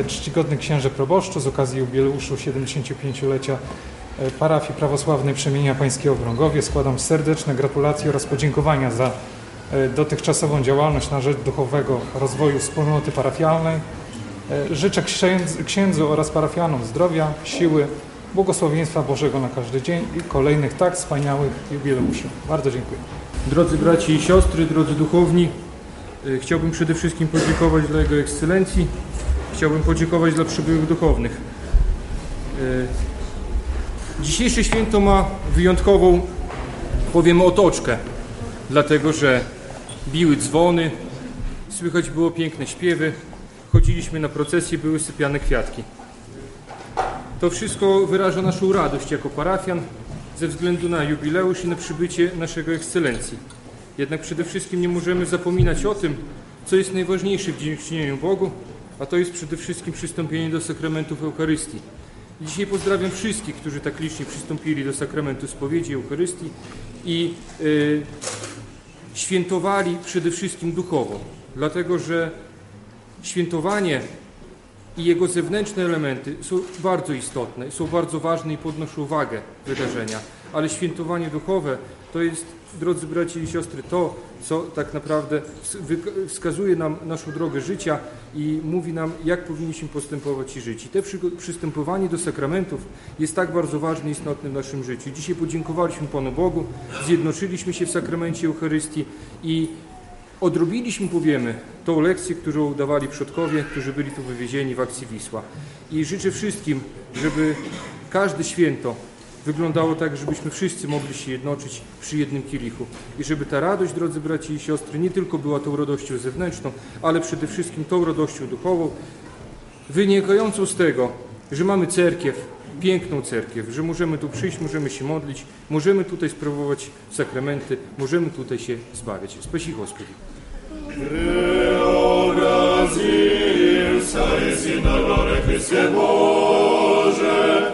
Czcigodny księże proboszczu z okazji jubileuszu 75-lecia e, parafii prawosławnej Przemienia Pańskiego w składam serdeczne gratulacje oraz podziękowania za e, dotychczasową działalność na rzecz duchowego rozwoju wspólnoty parafialnej E, Życzę księdzu, oraz parafianom zdrowia, siły, błogosławieństwa Bożego na każdy dzień i kolejnych tak wspaniałych jubileuszy. Bardzo dziękuję. Drodzy braci i siostry, drodzy duchowni, y, chciałbym przede wszystkim podziękować dla Jego Ekscelencji, chciałbym podziękować dla przybyłych duchownych. Dzisiejsze święto ma wyjątkową, powiem, otoczkę, dlatego że biły dzwony, słychać było piękne śpiewy, chodziliśmy na procesję, były sypiane kwiatki. To wszystko wyraża naszą radość jako parafian ze względu na jubileusz i na przybycie naszego ekscelencji. Jednak przede wszystkim nie możemy zapominać o tym, co jest najważniejsze w dziękczynieniu Bogu, a to jest przede wszystkim przystąpienie do sakramentów Eucharystii. Dzisiaj pozdrawiam wszystkich, którzy tak licznie przystąpili do sakramentu spowiedzi Eucharystii i y, świętowali przede wszystkim duchowo, dlatego że świętowanie i jego zewnętrzne elementy są bardzo istotne, są bardzo ważne i podnoszą wagę wydarzenia, ale świętowanie duchowe to jest, drodzy bracia i siostry, to, co tak naprawdę wskazuje nam naszą drogę życia i mówi nam, jak powinniśmy postępować i żyć. I te przy, przystępowanie do sakramentów jest tak bardzo ważne i istotne w naszym życiu. Dzisiaj podziękowaliśmy Panu Bogu, zjednoczyliśmy się w sakramencie Eucharystii i odrobiliśmy, powiemy, tą lekcję, którą dawali przodkowie, którzy byli tu wywiezieni w akcji Wisła. I życzę wszystkim, żeby każde święto wyglądało tak, żebyśmy wszyscy mogli się jednoczyć przy jednym kielichu. I żeby ta radość, drodzy braci i siostry, nie tylko była tą radością zewnętrzną, ale przede wszystkim tą radością duchową, wynikającą z tego, że mamy cerkiew, piękną cerkiew, że możemy tu przyjść, możemy się modlić, możemy tutaj sprawować sakramenty, możemy tutaj się zbawiać. Spasi Господи. Преобразился еси на горе Христе Боже,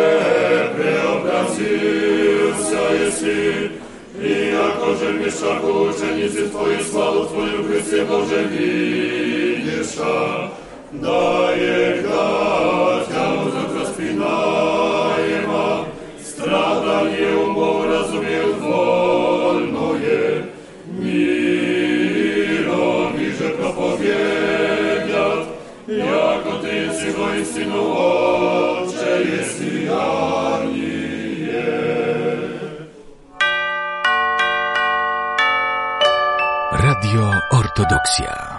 преобразился еси, и яко же мешаку ученицы Твоей славу Твою Христе Боже видиша, да егда тя узок распинаема, страдание умов разумеют вольное, миром и же проповедят, яко Ты си воистину Отче, еси ярние. Radio Ortodoksja.